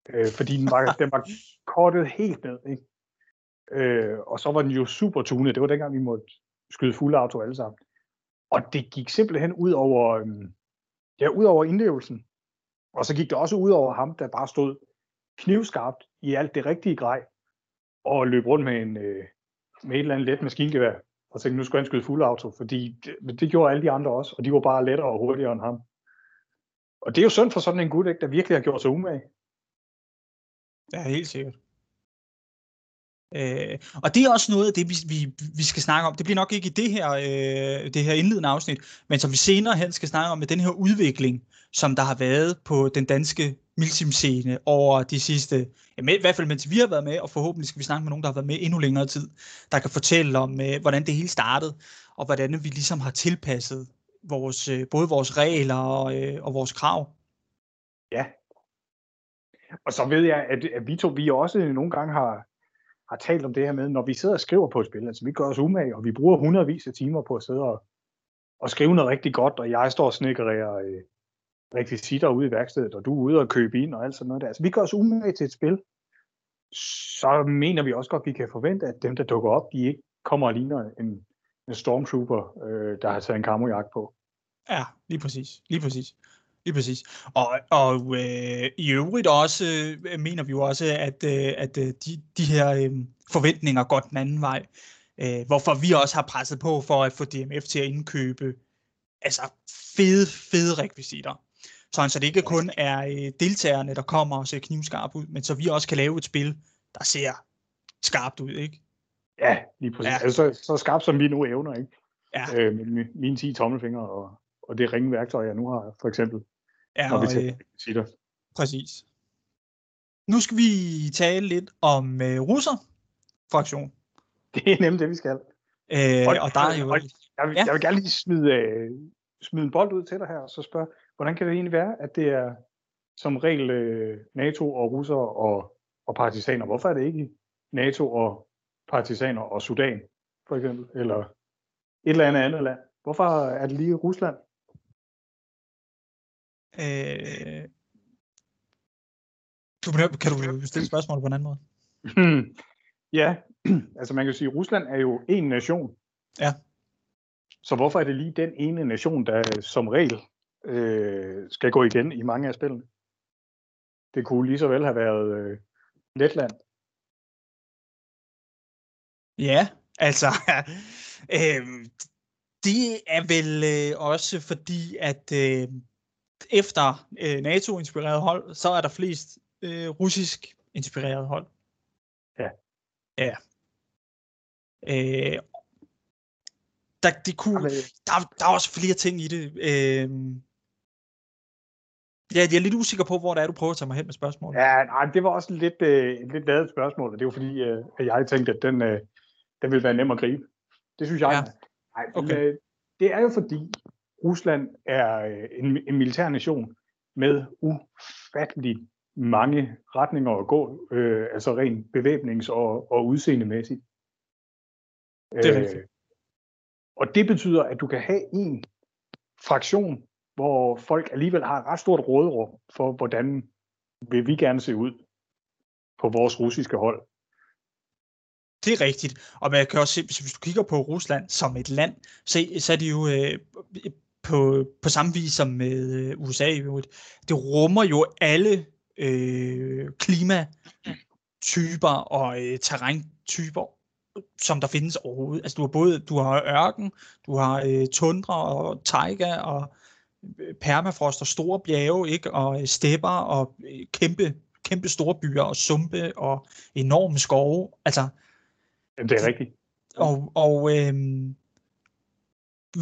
Øh, fordi den var, den var kortet helt ned. Ikke? Øh, og så var den jo super tunet. Det var dengang, vi måtte skyde fuld auto alle sammen. Og det gik simpelthen ud over, øhm, ja, ud over indlevelsen. Og så gik det også ud over ham, der bare stod knivskarpt i alt det rigtige grej, og løb rundt med, en, øh, med et eller andet let maskingevær, og tænkte, nu skal han skyde fuld auto, fordi det, det gjorde alle de andre også, og de var bare lettere og hurtigere end ham. Og det er jo synd for sådan en gut, ikke, der virkelig har gjort sig umage. Ja, helt sikkert. Øh, og det er også noget af det, vi, vi, vi skal snakke om. Det bliver nok ikke i det her, øh, det her indledende afsnit, men som vi senere hen skal snakke om med den her udvikling, som der har været på den danske milsim-scene over de sidste, ja, med, i hvert fald mens vi har været med, og forhåbentlig skal vi snakke med nogen, der har været med endnu længere tid, der kan fortælle om, øh, hvordan det hele startede, og hvordan vi ligesom har tilpasset vores, øh, både vores regler og, øh, og vores krav. Ja. Og så ved jeg, at, at vi to, vi også nogle gange har, har talt om det her med, når vi sidder og skriver på et spil, altså vi gør os umage, og vi bruger hundredvis af timer på at sidde og, og skrive noget rigtig godt, og jeg står og snekkerer øh, rekvisitter ude i værkstedet, og du er ude og købe ind og alt sådan noget der. Altså vi gør os umage til et spil, så mener vi også godt, at vi kan forvente, at dem, der dukker op, de ikke kommer og ligner en, en stormtrooper, øh, der har taget en kammerjagt på. Ja, lige præcis. Lige præcis. Lige præcis. Og, og øh, i øvrigt også øh, mener vi jo også, at, øh, at øh, de, de her øh, forventninger går den anden vej. Øh, hvorfor vi også har presset på for at få DMF til at indkøbe altså fede, fede rekvisitter. Så, så det ikke kun er øh, deltagerne, der kommer og ser knivskarp ud, men så vi også kan lave et spil, der ser skarpt ud, ikke? Ja, lige præcis. Ja. Altså, så, så skarpt som vi nu evner, ikke? Ja. Øh, med mine 10 tommelfingre og, og det ringværktøj, jeg nu har, for eksempel. Ja, når vi og, tager øh, præcis. Nu skal vi tale lidt om øh, russer-fraktion. [LAUGHS] Det er nemt det, vi skal. Øh, og, og der er jo... Og jeg, vil, ja. jeg vil gerne lige smide, øh, smide en bold ud til dig her, og så spørge, hvordan kan det egentlig være, at det er som regel øh, NATO og russer og, og partisaner? Hvorfor er det ikke NATO og partisaner og Sudan, for eksempel? Eller et eller andet andet land? Hvorfor er det lige Rusland? Øh, du, kan du stille spørgsmål på en anden måde? [CLEARS THROAT] Ja, [CLEARS THROAT] altså man kan sige, at Rusland er jo en nation. Ja. Så hvorfor er det lige den ene nation, der som regel øh, skal gå igen i mange af spillene? Det kunne lige så vel have været øh, Letland. Ja, altså, [LAUGHS] øh, det er vel øh, også fordi, at øh, efter øh, NATO-inspireret hold, så er der flest øh, russisk-inspireret hold. Ja. Ja. Øh, der, det kunne, Jamen, der, der er også flere ting i det. Øh, ja, jeg er lidt usikker på, hvor det er, du prøver at tage mig hen med spørgsmålet. Ja, nej, det var også lidt, øh, lidt lavet spørgsmål, og det var fordi, øh, at jeg tænkte, at den, øh, den ville være nem at gribe. Det synes jeg. Ja. Nej, Okay. okay. øh, det er jo fordi, Rusland er øh, en, en militær nation med ufattelig mange retninger at gå, øh, altså rent bevæbnings- og, og udseendemæssigt. Det er rigtigt. Og det betyder, at du kan have en fraktion, hvor folk alligevel har et ret stort råderum for, hvordan vil vi gerne se ud på vores russiske hold. Det er rigtigt. Og man kan også se, hvis du kigger på Rusland som et land, så, så er det jo øh, på, på samme vis som med øh, USA. Det rummer jo alle øh, klimatyper og øh, terræntyper, som der findes overhovedet. Altså du har både du har ørken, du har øh, tundra og taiga og øh, permafrost og store bjerge, ikke? og øh, stepper og øh, kæmpe, kæmpe store byer og sumpe og enorme skove. Altså, Jamen, det er rigtigt. og, og øhm,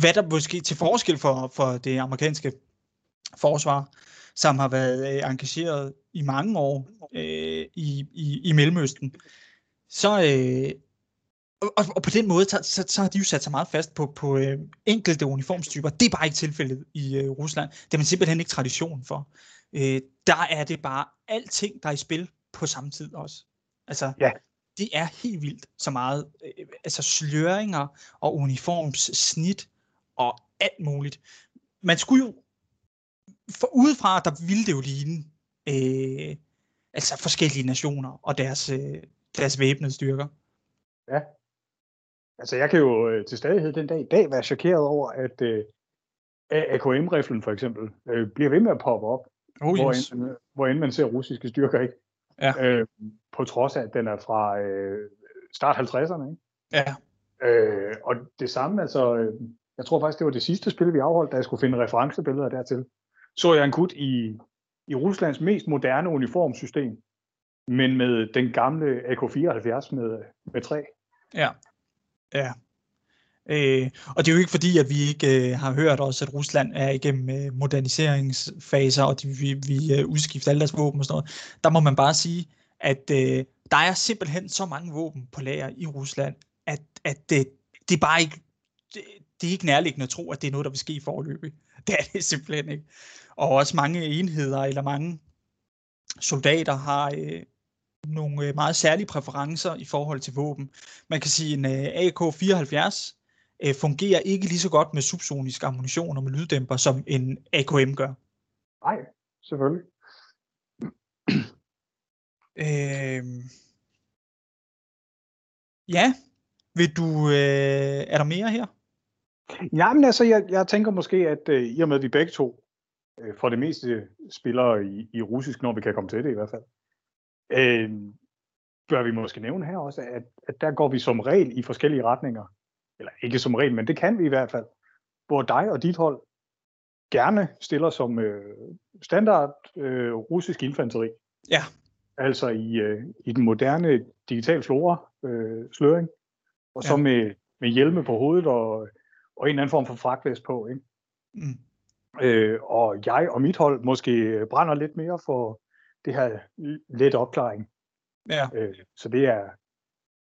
hvad der måske til forskel for, for det amerikanske forsvar, som har været øh, engageret i mange år øh, i, i, i Mellemøsten, så øh, og, og- på den måde, så, så, så har de jo sat sig meget fast på, på øh, enkelte uniformstyper. Det er bare ikke tilfældet i øh, Rusland. Det er man simpelthen ikke tradition for. Øh, der er det bare alting, der er i spil på samme tid også. Altså, Ja. det er helt vildt så meget. Øh, altså sløringer og uniformssnit og alt muligt. Man skulle jo, for udefra, der ville det jo ligne øh, altså forskellige nationer og deres, øh, deres væbnede styrker. Ja. Altså jeg kan jo øh, til stadighed den dag i dag være chokeret over, at øh, AKM-riflen for eksempel øh, bliver ved med at poppe op, Oh, hvor, yes. end, hvor end man ser russiske styrker, ikke? Ja. Øh, på trods af, at den er fra øh, start 50'erne, ikke? Ja, Øh, og det samme, altså, øh, jeg tror faktisk, det var det sidste spil, vi afholdt, da jeg skulle finde referencebilleder dertil. Så jeg en gut i, i Ruslands mest moderne uniformsystem, men med den gamle AK-74 med, med træ. ja, ja. Øh, og det er jo ikke fordi, at vi ikke øh, har hørt også, at Rusland er igennem øh, moderniseringsfaser, og de, vi, vi øh, udskifter alle deres våben og sådan noget. Der må man bare sige, at øh, der er simpelthen så mange våben på lager i Rusland, at, at det, det er bare ikke, det, det er ikke nærliggende at tro, at det er noget, der vil ske i forløbet. [LAUGHS] Det er det simpelthen ikke. Og også mange enheder eller mange soldater har øh, nogle øh, meget særlige præferencer i forhold til våben. Man kan sige, at en øh, AK-74 øh, fungerer ikke lige så godt med subsonisk ammunition og med lyddæmper, som en AKM gør. Nej, selvfølgelig. Øh, ja, vil du, øh, er der mere her? Jamen altså, jeg, jeg tænker måske, at øh, i og med, at vi begge to øh, for det meste spiller i, i russisk, når vi kan komme til det i hvert fald, øh, bør vi måske nævne her også, at, at der går vi som regel i forskellige retninger. Eller ikke som regel, men det kan vi i hvert fald. Hvor dig og dit hold gerne stiller som øh, standard øh, russisk infanteri. Ja. Altså i, øh, i den moderne digital flora øh, sløring. Og så Ja. med, med hjelme på hovedet og, og en eller anden form for fragtvæst på. Ikke? Mm. Øh, og jeg og mit hold måske brænder lidt mere for det her let opklaring. Ja, Øh, så det er,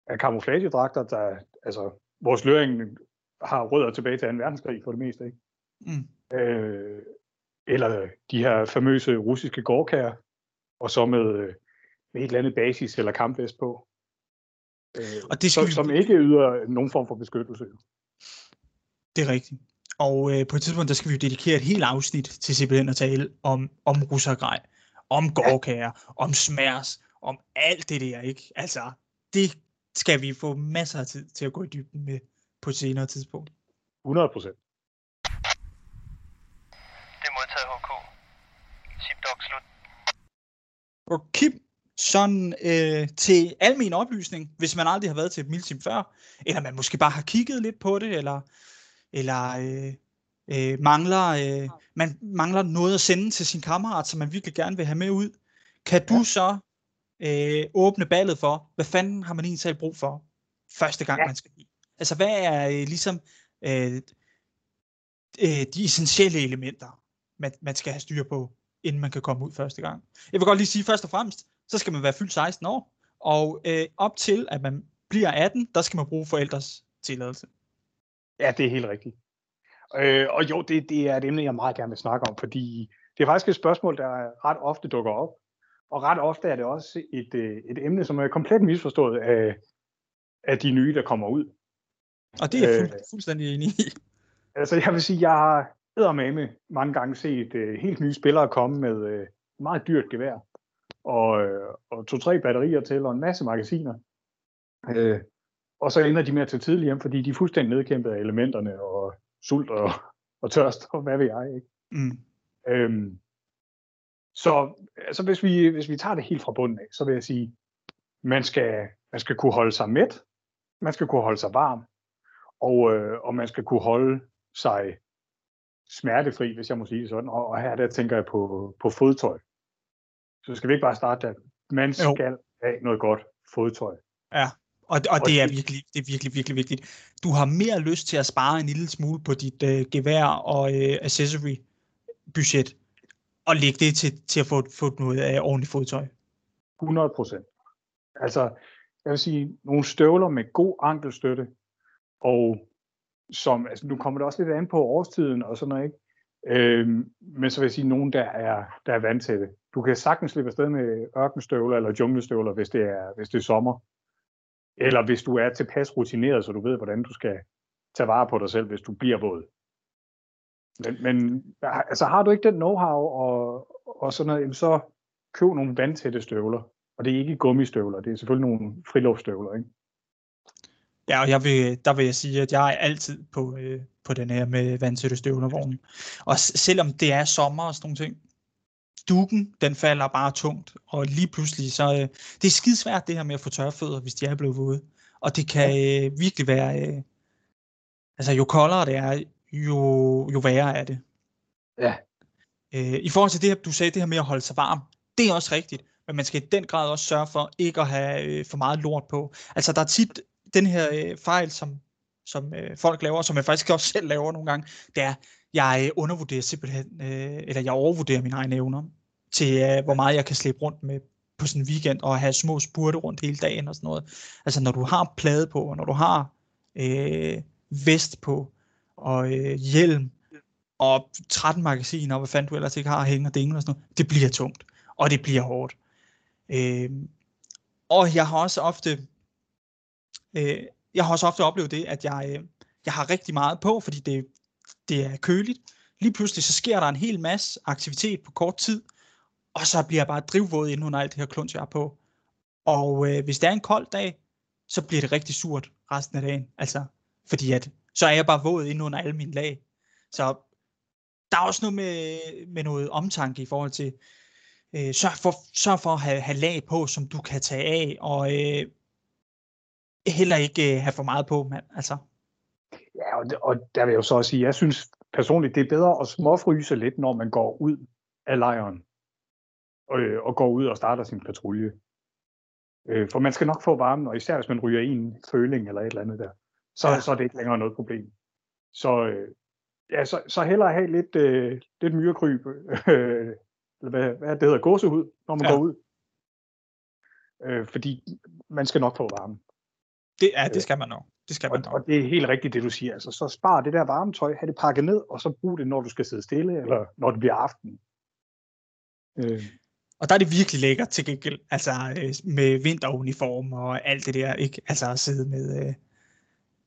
er kamuflagedragter, der, altså, vores løring har rødder tilbage til 2. verdenskrig for det meste, ikke? mm. Øh, eller de her famøse russiske gårdkærer, og så med, øh, med et eller andet basis eller kampvest på. Øh, Og det skal som, vi- som ikke yder nogen form for beskyttelse. det er rigtigt. Og øh, på et tidspunkt, der skal vi jo dedikere et helt afsnit til simpelthen at tale om, om russergrej, om gårdkager, om smærs, om alt det der, ikke? Altså, det skal vi få masser af tid til at gå i dybden med på et senere tidspunkt. 100 procent. Det er modtaget HK. Zipdog slut. Og Kim, sådan øh, til almen oplysning, hvis man aldrig har været til et milsim før, eller man måske bare har kigget lidt på det, eller, eller øh, øh, mangler, øh, man mangler noget at sende til sin kammerat, som man virkelig gerne vil have med ud, kan du Ja. så øh, åbne ballet for, hvad fanden har man egentlig brug for første gang, Ja. man skal give? Altså, hvad er øh, ligesom øh, øh, de essentielle elementer, man, man skal have styr på, inden man kan komme ud første gang? Jeg vil godt lige sige først og fremmest, så skal man være fyldt 16 år, og øh, op til, at man bliver 18, der skal man bruge forældres tilladelse. Ja, det er helt rigtigt. Øh, og jo, det, det er et emne, jeg meget gerne vil snakke om, fordi det er faktisk et spørgsmål, der ret ofte dukker op. Og ret ofte er det også et, øh, et emne, som er komplet misforstået af, af de nye, der kommer ud. Og det er jeg Øh. fuld, fuldstændig enig i. Altså, jeg vil sige, jeg har eddermame mange gange set øh, helt nye spillere komme med øh, meget dyrt gevær, og, øh, og to-tre batterier til, og en masse magasiner. Øh, og så ender de med at tage tidligt hjem, fordi de er fuldstændig nedkæmpet af elementerne, og sult og, og tørst, og hvad ved jeg, ikke? Mm. Øhm, så altså hvis, vi, hvis vi tager det helt fra bunden af, så vil jeg sige, man skal, man skal kunne holde sig mæt, man skal kunne holde sig varm, og, øh, og man skal kunne holde sig smertefri, hvis jeg må sige det sådan. Og, og her der tænker jeg på, på fodtøj. Så skal vi ikke bare starte der. Man Jo. skal have noget godt fodtøj. Ja, og, og det er virkelig, det er virkelig, virkelig vigtigt. Du har mere lyst til at spare en lille smule på dit øh, gevær og øh, accessory budget, og lægge det til, til at få, få noget af ordentligt fodtøj. 100 procent. Altså, jeg vil sige, nogle støvler med god ankelstøtte, og som, altså nu kommer det også lidt an på årstiden og sådan noget, ikke? Øhm, men så vil jeg sige, nogen, der er, der er vant til det. Du kan sagtens slippe afsted med ørkenstøvler eller junglestøvler, hvis det er, hvis det er sommer. Eller hvis du er tilpas rutineret, så du ved, hvordan du skal tage vare på dig selv, hvis du bliver våd. Men, men altså, har du ikke den know-how og, og sådan noget, så køb nogle vandtætte støvler. Og det er ikke gummistøvler, det er selvfølgelig nogle friluftstøvler, ikke? Ja, og jeg vil, der vil jeg sige, at jeg er altid på, øh, på den her med vandtætte støvlervognen. Og selvom det er sommer og sådan nogle ting, dukken, den falder bare tungt, og lige pludselig, så øh, det er skidesvært det her med at få tørfødder, hvis de er blevet våde. Og det kan øh, virkelig være, øh, altså jo koldere det er, jo, jo værre er det. Ja. Øh, I forhold til det her, du sagde, det her med at holde sig varm, det er også rigtigt, men man skal i den grad også sørge for ikke at have øh, for meget lort på. Altså der er tit den her øh, fejl, som, som øh, folk laver, som jeg faktisk også selv laver nogle gange, det er, jeg undervurderer simpelthen, øh, eller jeg overvurderer mine egne evner til, øh, hvor meget jeg kan slippe rundt med på sådan en weekend, og have små spurte rundt hele dagen og sådan noget. Altså når du har plade på, og når du har øh, vest på, og øh, hjelm, og 13 magasiner, og hvad fanden du ellers ikke har hænge og dingle og sådan noget, det bliver tungt, og det bliver hårdt. Øh, og jeg har også ofte, øh, jeg har også ofte oplevet det, at jeg, øh, jeg har rigtig meget på, fordi det, det er køligt. Lige pludselig så sker der en hel masse aktivitet på kort tid, og så bliver jeg bare drivvåd inden under alt det her kluns, jeg er på. Og øh, hvis det er en kold dag, så bliver det rigtig surt resten af dagen. Altså, fordi at, så er jeg bare våd inden under alle mine lag. Så der er også noget med, med noget omtanke i forhold til, øh, sørg, for, sørg for at have, have lag på, som du kan tage af, og øh, heller ikke øh, have for meget på, mand. Altså. Og, og der vil jeg jo så også sige, jeg synes personligt, det er bedre at småfryse lidt, når man går ud af lejren, øh, og går ud og starter sin patrulje. Øh, for man skal nok få varmen, og især hvis man ryger en føling eller et eller andet der, så, ja. så er det ikke længere noget problem. Så, øh, ja, så, så hellere have lidt, øh, lidt myrekryb, øh, eller hvad, hvad det hedder, gåsehud, når man ja. går ud. Øh, fordi man skal nok få varme. Det, ja, det skal man nok. Det skal man og, og det er helt rigtigt, det du siger. Altså, så spar det der varmetøj, have det pakket ned, og så brug det, når du skal sidde stille, eller når det bliver aften. Øh. Og der er det virkelig lækkert til gengæld, altså øh, med vinteruniform og alt det der, ikke? Altså at sidde med,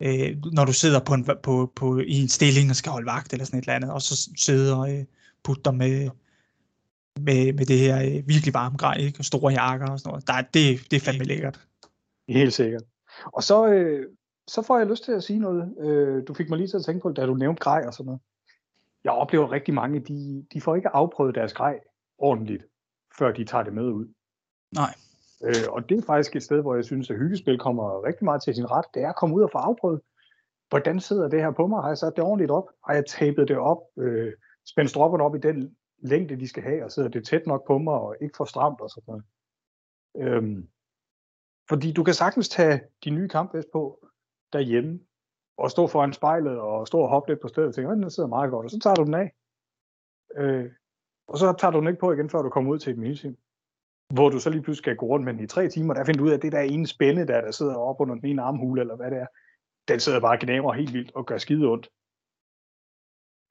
øh, øh, når du sidder på en, på, på, i en stilling og skal holde vagt eller sådan et eller andet, og så sidder og øh, putter med, med, med det her øh, virkelig varme grej, ikke? Og store jakker og sådan noget. Der, det, det er fandme lækkert. Helt sikkert. Og så, øh, så får jeg lyst til at sige noget. Øh, du fik mig lige til at tænke på, da du nævnte grej og sådan noget. Jeg oplever rigtig mange, de, de får ikke afprøvet deres grej ordentligt, før de tager det med ud. Nej. Øh, og det er faktisk et sted, hvor jeg synes, at hyggespil kommer rigtig meget til sin ret. Det er at komme ud og få afprøvet, hvordan sidder det her på mig? Har jeg sat det ordentligt op? Har jeg tapet det op? Øh, spændt stropperne op i den længde, de skal have, og sidder det tæt nok på mig, og ikke for stramt og sådan noget. Øhm, fordi du kan sagtens tage de nye kampvest på derhjemme, og stå foran spejlet, og stå og hoppe lidt på stedet, og tænke, den sidder meget godt, og så tager du den af. Øh, og så tager du den ikke på igen, før du kommer ud til et minisim. Hvor du så lige pludselig skal gå rundt med den i tre timer, der finder du ud af, at det der ene spænde, der, der sidder oppe under den ene armhule, eller hvad det er, den sidder bare og gnaver helt vildt og gør skide ondt.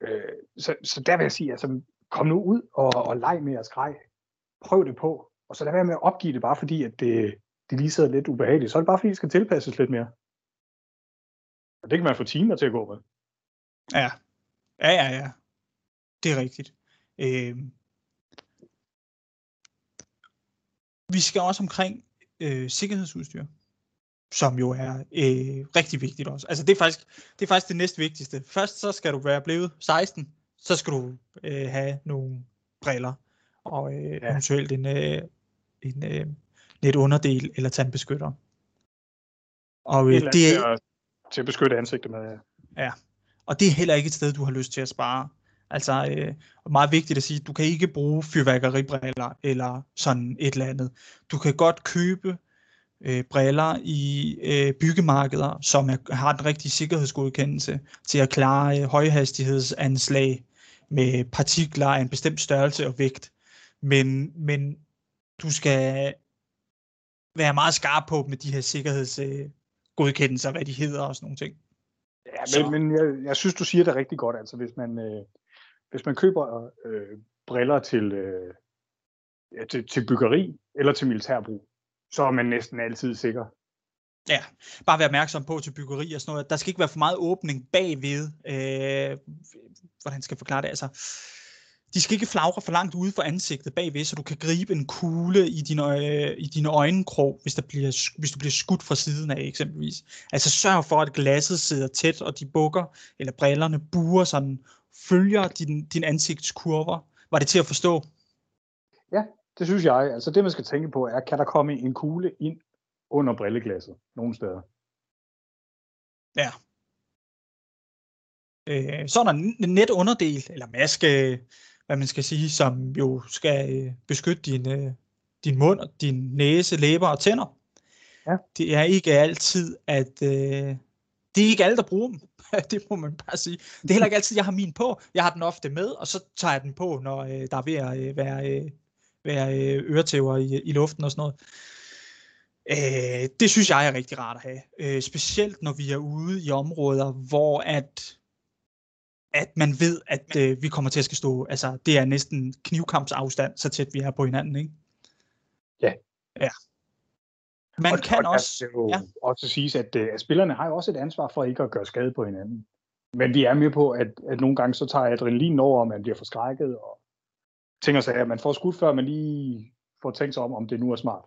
Øh, så, så der vil jeg sige, altså, kom nu ud og, og leg med jeres grej. Prøv det på. Og så lad være med at opgive det, bare fordi, at det, det lige sidder lidt ubehageligt. Så er det bare fordi, det skal tilpasses lidt mere. Og det kan man få timer til at gå med. Ja. Ja, ja, ja. Det er rigtigt. Øh, vi skal også omkring øh, sikkerhedsudstyr, som jo er øh, rigtig vigtigt også. Altså det er, faktisk, det er faktisk det næste vigtigste. Først så skal du være blevet 16, så skal du øh, have nogle briller, og øh, ja. eventuelt en, øh, en øh, net underdel eller tandbeskytter. Og øh, det er til at beskytte ansigtet med. Ja. ja, og det er heller ikke et sted, du har lyst til at spare. Altså, øh, meget vigtigt at sige, du kan ikke bruge fyrværkeribriller eller sådan et eller andet. Du kan godt købe øh, briller i øh, byggemarkeder, som er, har den rigtige sikkerhedsgodkendelse til at klare øh, højhastighedsanslag med partikler af en bestemt størrelse og vægt. Men, men du skal være meget skarp på med de her sikkerheds øh, sikkerhedsgodkendelser, hvad de hedder og sådan nogle ting. Ja, men, men jeg, jeg synes, du siger det rigtig godt. Altså, hvis man, øh, hvis man køber øh, briller til, øh, ja, til, til byggeri eller til militærbrug, så er man næsten altid sikker. Ja, bare være opmærksom på til byggeri og sådan noget. Der skal ikke være for meget åbning bagved. Øh, hvordan skal jeg forklare det? Altså, de skal ikke flagre for langt ude for ansigtet bagved, så du kan gribe en kugle i din, øh, i dine øjenkrog, hvis, der bliver, hvis du bliver skudt fra siden af eksempelvis. Altså sørg for, at glasset sidder tæt, og de bukker, eller brillerne buer sådan, følger din, din ansigtskurver. Var det til at forstå? Ja, det synes jeg. Altså det, man skal tænke på, er, kan der komme en kugle ind under brilleglasset nogle steder? Ja. Øh, så er der en net underdel, eller maske, hvad man skal sige, som jo skal øh, beskytte din, øh, din mund, din næse, læber og tænder. Ja. Det er ikke altid, at øh, det er ikke alle, der bruger dem. [LAUGHS] det må man bare sige. Det er heller ikke altid, jeg har min på. Jeg har den ofte med, og så tager jeg den på, når øh, der er ved at øh, være, øh, være øh, øretæver i, i luften og sådan noget. Øh, det synes jeg er rigtig rart at have. Øh, specielt når vi er ude i områder, hvor at at man ved, at øh, vi kommer til at skal stå, altså det er næsten knivkampsafstand, så tæt vi er på hinanden, ikke? Ja. Ja. Man og, kan og også... Jo ja. også siges, at, øh, at spillerne har jo også et ansvar for ikke at gøre skade på hinanden. Men vi er med på, at, at nogle gange så tager adrenalin over, og man bliver forskrækket, og tænker sig, at man får skudt, før man lige får tænkt sig om, om det nu er smart.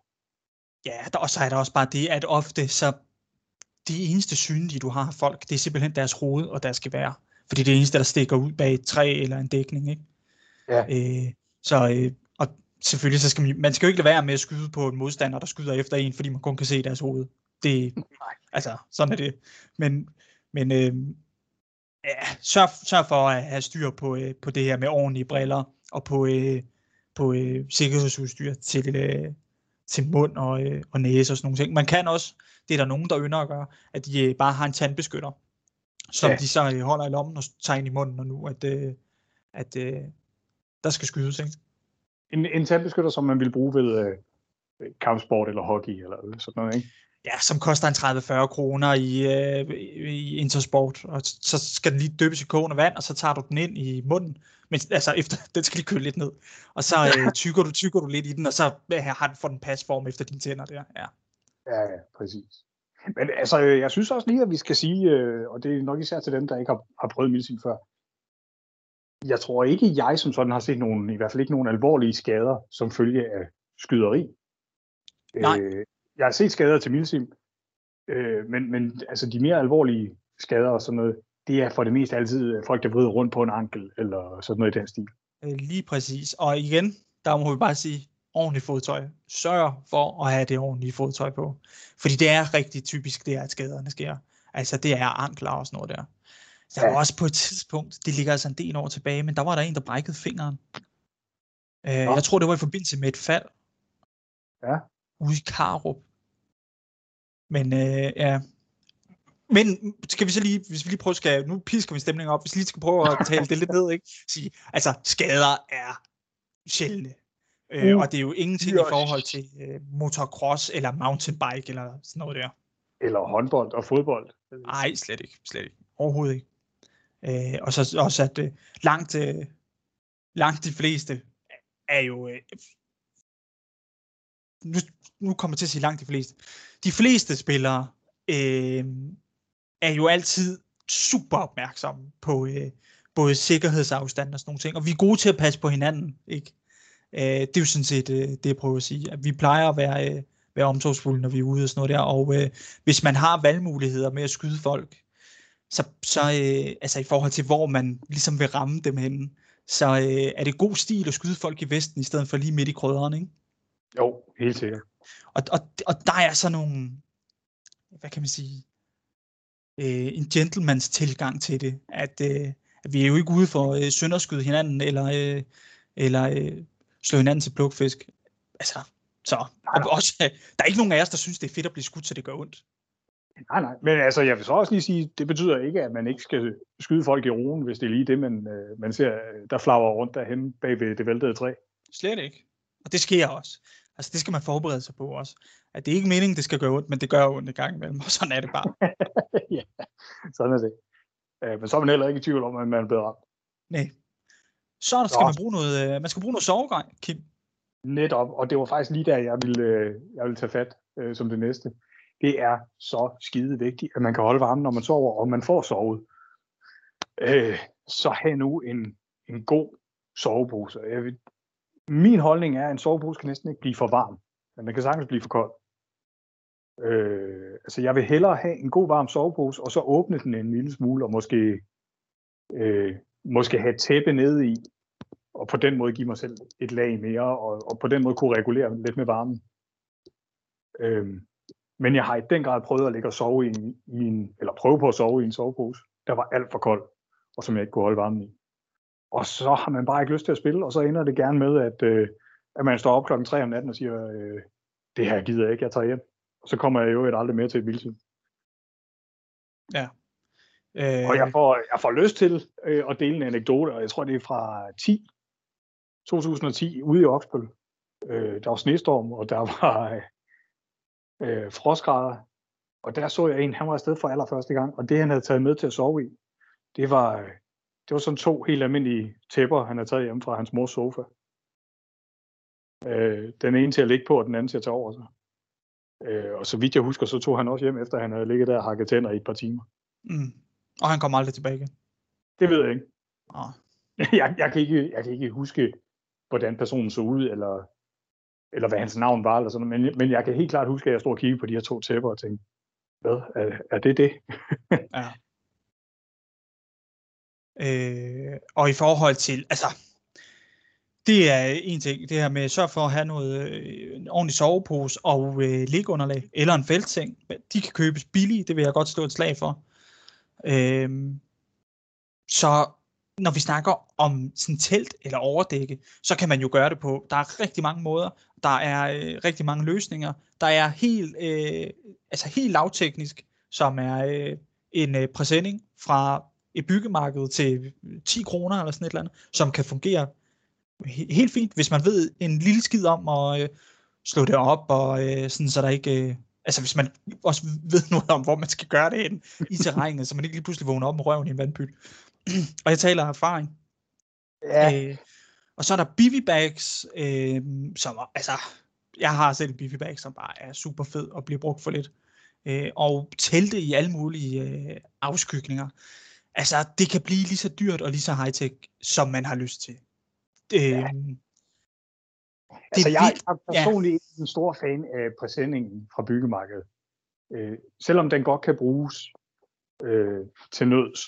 Ja, der, og så er der også bare det, at ofte så det eneste synlige, du har af folk, det er simpelthen deres hoved og deres gevær. Fordi det er eneste, der stikker ud bag et træ eller en dækning, ikke? Ja. Øh, så, øh, og selvfølgelig, så skal man, man skal jo ikke lade være med at skyde på en modstander, der skyder efter en, fordi man kun kan se deres hoved. Det, altså, sådan er det. Men, men øh, ja, sørg, sørg for at have styr på, øh, på det her med ordentlige briller, og på, øh, på øh, sikkerhedsudstyr til, øh, til mund og, øh, og næse og sådan nogle ting. Man kan også, det er der nogen, der ynder at gøre, at de øh, bare har en tandbeskytter, som ja. de så øh, holder i lommen og tager ind i munden, og nu at, øh, at øh, der skal skydes. Ikke? En, en tandbeskytter, som man vil bruge ved øh, kampsport eller hockey eller sådan noget, ikke? Ja, som koster en 30-40 kroner i, øh, i Intersport, og så skal den lige døbes i kogende vand, og så tager du den ind i munden, men altså [LAUGHS] efter, den skal lige køle lidt ned, og så øh, [LAUGHS] tykker, du, tykker du lidt i den, og så øh, har den, får den pasform efter dine tænder der. Ja, ja, ja præcis. Men altså, jeg synes også lige, at vi skal sige, øh, og det er nok især til dem, der ikke har, har prøvet milsin før, jeg tror ikke, jeg som sådan har set nogen, i hvert fald ikke nogen alvorlige skader, som følge af skyderi. Nej. Øh, jeg har set skader til milsim, øh, men, men altså de mere alvorlige skader og sådan noget, det er for det meste altid folk, der vrider rundt på en ankel, eller sådan noget i den stil. Øh, lige præcis. Og igen, der må vi bare sige, ordentligt fodtøj. Sørg for at have det ordentlige fodtøj på. Fordi det er rigtig typisk, det er, at skaderne sker. Altså, det er ankler og sådan noget der. Der var ja. også på et tidspunkt, det ligger altså en del år tilbage, men der var der en, der brækkede fingeren. Øh, jeg tror, det var i forbindelse med et fald. Ja. Ude i Karup. Men øh, ja. Men skal vi så lige, hvis vi lige prøver, skal, nu pisker vi stemningen op, hvis vi lige skal prøve at tale det lidt ned, ikke? Sige, altså, skader er sjældne. Øh, og det er jo ingenting i forhold til øh, motocross eller mountainbike eller sådan noget der. Eller håndbold og fodbold. Nej, slet ikke. Slet ikke. Overhovedet ikke. Øh, og så også, at øh, langt, øh, langt de fleste er jo... Øh, nu, nu kommer jeg til at sige langt de fleste. De fleste spillere øh, er jo altid super opmærksomme på øh, både sikkerhedsafstand og sådan nogle ting. Og vi er gode til at passe på hinanden, ikke? Øh, det er jo sådan set øh, det, jeg prøver at sige. At vi plejer at være, øh, være omsorgsfulde, når vi er ude og sådan noget der. Og øh, hvis man har valgmuligheder med at skyde folk, så, så øh, altså i forhold til, hvor man ligesom vil ramme dem henne, så øh, er det god stil at skyde folk i vesten, i stedet for lige midt i krydderen, ikke? Jo, helt sikkert. Og, og, og der er så nogle, hvad kan man sige, øh, en gentlemans tilgang til det, at, øh, at vi er jo ikke ude for øh, sønderskyde hinanden, eller, øh, eller øh, slå hinanden til plukfisk. Altså, så, og også, der er ikke nogen af os, der synes, det er fedt at blive skudt, så det gør ondt. Nej, nej. Men altså, jeg vil så også lige sige, det betyder ikke, at man ikke skal skyde folk i roen, hvis det er lige det, man, øh, man ser, der flager rundt derhen bag ved det væltede træ. Slet ikke. Og det sker også. Altså, det skal man forberede sig på også. At det er ikke meningen, det skal gøre ondt, men det gør ondt en gang imellem, og sådan er det bare. [LAUGHS] ja, sådan er det. Øh, men så er man heller ikke i tvivl om, at man er bedre ramt. Nej. Så skal man bruge noget, øh, man skal bruge noget sovegrej, Kim. Netop, og det var faktisk lige der, jeg ville, øh, jeg ville tage fat øh, som det næste. det er så skide vigtigt, at man kan holde varmen, når man sover, og man får sovet. Øh, så have nu en, en god sovepose. Jeg vil, min holdning er, at en sovepose kan næsten ikke blive for varm, men den kan sagtens blive for kold. Øh, altså jeg vil hellere have en god varm sovepose, og så åbne den en lille smule, og måske, øh, måske have tæppe nede i, og på den måde give mig selv et lag mere, og, og på den måde kunne regulere lidt med varmen. Øhm, men jeg har i den grad prøvet at ligge og sove i en, i en, eller prøve på at sove i en sovepose, der var alt for kold, og som jeg ikke kunne holde varmen i. Og så har man bare ikke lyst til at spille, og så ender det gerne med, at, øh, at man står op klokken 3 om natten og siger, øh, det her gider jeg ikke, jeg tager hjem. Og så kommer jeg jo et aldrig mere til et vildtid. Ja. Øh... Og jeg får, jeg får lyst til øh, at dele en anekdote, og jeg tror, det er fra 10, 2010, ude i Oksbøl. Øh, der var snestorm, og der var øh, frostgrader. Og der så jeg en, han var afsted for allerførste gang, og det han havde taget med til at sove i, det var, det var sådan to helt almindelige tæpper, han havde taget hjem fra hans mors sofa. Øh, den ene til at ligge på, og den anden til at tage over sig. Øh, og så vidt jeg husker, så tog han også hjem, efter han havde ligget der og hakket tænder i et par timer. Mm. Og han kom aldrig tilbage igen? Det ved jeg ikke. Oh. [LAUGHS] jeg, jeg, kan ikke, jeg kan ikke huske, hvordan personen så ud, eller, eller hvad hans navn var, eller sådan men, men jeg kan helt klart huske, at jeg stod og kiggede på de her to tæpper og tænkte, hvad, er, er det det? ja. Øh, og i forhold til, altså, det er en ting, det her med at sørge for at have noget øh, en ordentlig sovepose og øh, ligunderlag, eller en feltseng. De kan købes billigt, det vil jeg godt slå et slag for. Øh, så når vi snakker om sådan telt eller overdække, så kan man jo gøre det på, der er rigtig mange måder, der er øh, rigtig mange løsninger, der er helt, øh, altså helt lavteknisk, som er øh, en øh, præsending fra et byggemarked til 10 kroner eller sådan et eller andet, som kan fungere helt fint, hvis man ved en lille skid om at øh, slå det op, og øh, sådan, så der ikke... Øh, altså hvis man også ved noget om, hvor man skal gøre det hen i terrænet, så man ikke lige pludselig vågner op med røven i en vandpyt. [CLEARS THROAT] og jeg taler af erfaring. Ja. Øh, og så er der bivy bags, øh, som altså, jeg har selv en bivy bag, som bare er super fed og bliver brugt for lidt. Øh, og telte i alle mulige øh, afskygninger. Altså, det kan blive lige så dyrt og lige så high-tech, som man har lyst til. Ja. Altså, jeg er personligt ja. en stor fan af præsendingen fra byggemarkedet. Øh, selvom den godt kan bruges øh, til nøds,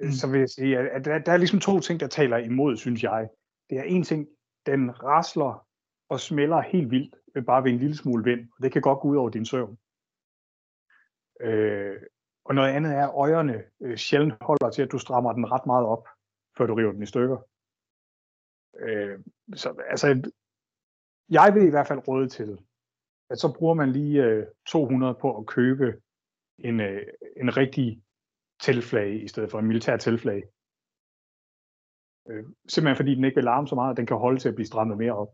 øh, mm. så vil jeg sige, at der, der er ligesom to ting, der taler imod, synes jeg. Det er en ting, den rasler og smelter helt vildt, bare ved en lille smule vind, og det kan godt gå ud over din søvn. Øh, og noget andet er, at øjerne øh, sjældent holder til, at du strammer den ret meget op, før du river den i stykker. Øh, så, altså, jeg vil i hvert fald råde til, at så bruger man lige øh, 200 på at købe en, øh, en rigtig teltflage i stedet for en militær teltflage. Øh, simpelthen fordi den ikke vil larme så meget, at den kan holde til at blive strammet mere op.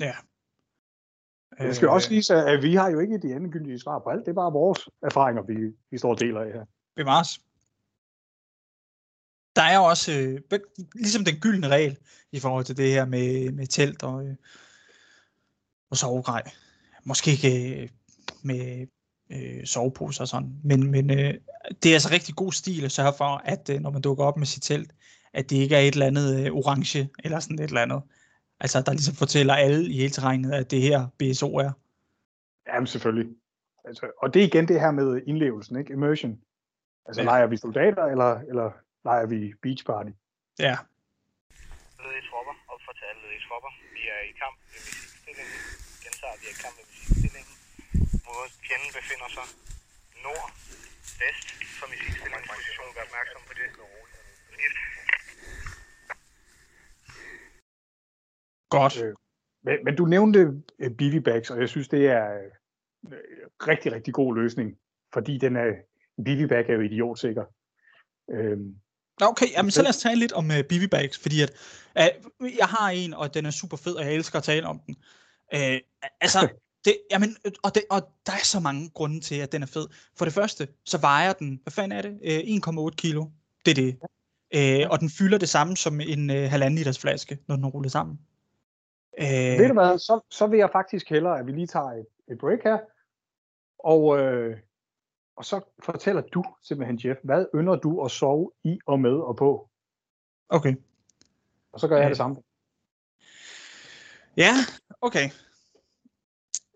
Ja. Jeg skal øh, også lige sige, at vi har jo ikke de endegyldige svar på alt. Det er bare vores erfaringer, vi, vi står og deler af her. Bevares der er også, øh, ligesom den gyldne regel, i forhold til det her med, med telt og, øh, og sovegrej. Måske ikke øh, med øh, soveposer og sådan, men, men øh, det er altså rigtig god stil at sørge for, at øh, når man dukker op med sit telt, at det ikke er et eller andet øh, orange, eller sådan et eller andet. Altså, der ligesom fortæller alle i hele terrænet, at det her BSO er. Jamen, selvfølgelig. Altså, og det er igen det her med indlevelsen, ikke? Immersion. Altså, ja. leger vi soldater, eller, eller leger vi beach party. Ja. Ledige tropper, opfortalt ledige tropper. Vi er i kamp ved missilstillingen. Gentager, vi er i kamp ved missilstillingen. Hvor fjenden befinder sig nord, vest for missilstillingens position. Vær opmærksom på det. Godt. Øh, men, men du nævnte uh, Bivi Bags, og jeg synes, det er en uh, rigtig, rigtig god løsning, fordi den er, Bivi Bag er jo idiotsikker. Øhm, Okay, jamen så lad os tale lidt om uh, Bivi Bags, fordi at, uh, jeg har en, og den er super fed, og jeg elsker at tale om den. Uh, altså, [LAUGHS] det, jamen, og, det, og der er så mange grunde til, at den er fed. For det første, så vejer den, hvad fanden er det? Uh, 1,8 kilo. Det er det. Uh, og den fylder det samme som en uh, halvanden liters flaske, når den er rullet sammen. Uh, Ved du hvad, så, så vil jeg faktisk hellere, at vi lige tager et, et break her. Og, øh, og så fortæller du simpelthen, Jeff, hvad ynder du at sove i og med og på? Okay. Og så gør jeg det samme. Ja, okay.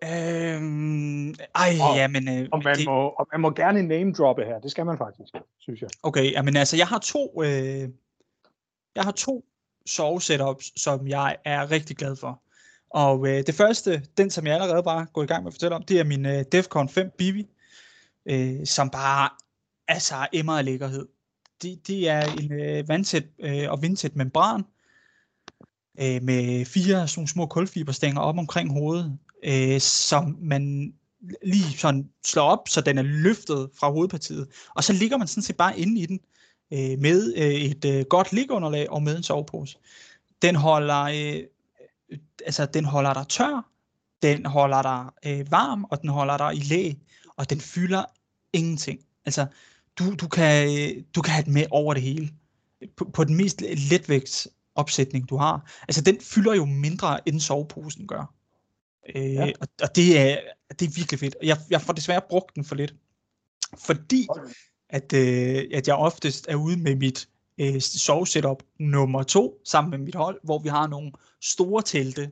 Øhm, ej, Og- ja, men... Øh, Og man, det, må, og man må gerne name droppe her. Det skal man faktisk, synes jeg. okay, jamen altså, jeg har to... Øh, jeg har to sovesetups, som jeg er rigtig glad for. Og øh, det første, den som jeg allerede bare går i gang med at fortælle om, det er min øh, Defcon 5 Bibi, øh, som bare altså emmer af lækkerhed. Det, det er en øh, vandtæt øh, og vindtæt membran, øh, med fire sådan små kulfiberstænger op omkring hovedet, øh, som man lige sådan slår op, så den er løftet fra hovedpartiet. Og så ligger man sådan set bare inde i den, øh, med øh, et øh, godt ligunderlag og med en sovepose. Den holder, øh, altså, den holder dig tør, den holder dig øh, varm, og den holder dig i læ, og den fylder ingenting. Altså, du, du, kan, du kan have den med over det hele. På, på den mest letvægts opsætning, du har. Altså, den fylder jo mindre, end soveposen gør. Øh, Ja. og, og det er, det er virkelig fedt. Jeg, jeg får desværre brugt den for lidt. Fordi at, øh, at jeg oftest er ude med mit øh, sovesetup nummer to, sammen med mit hold, hvor vi har nogle store telte,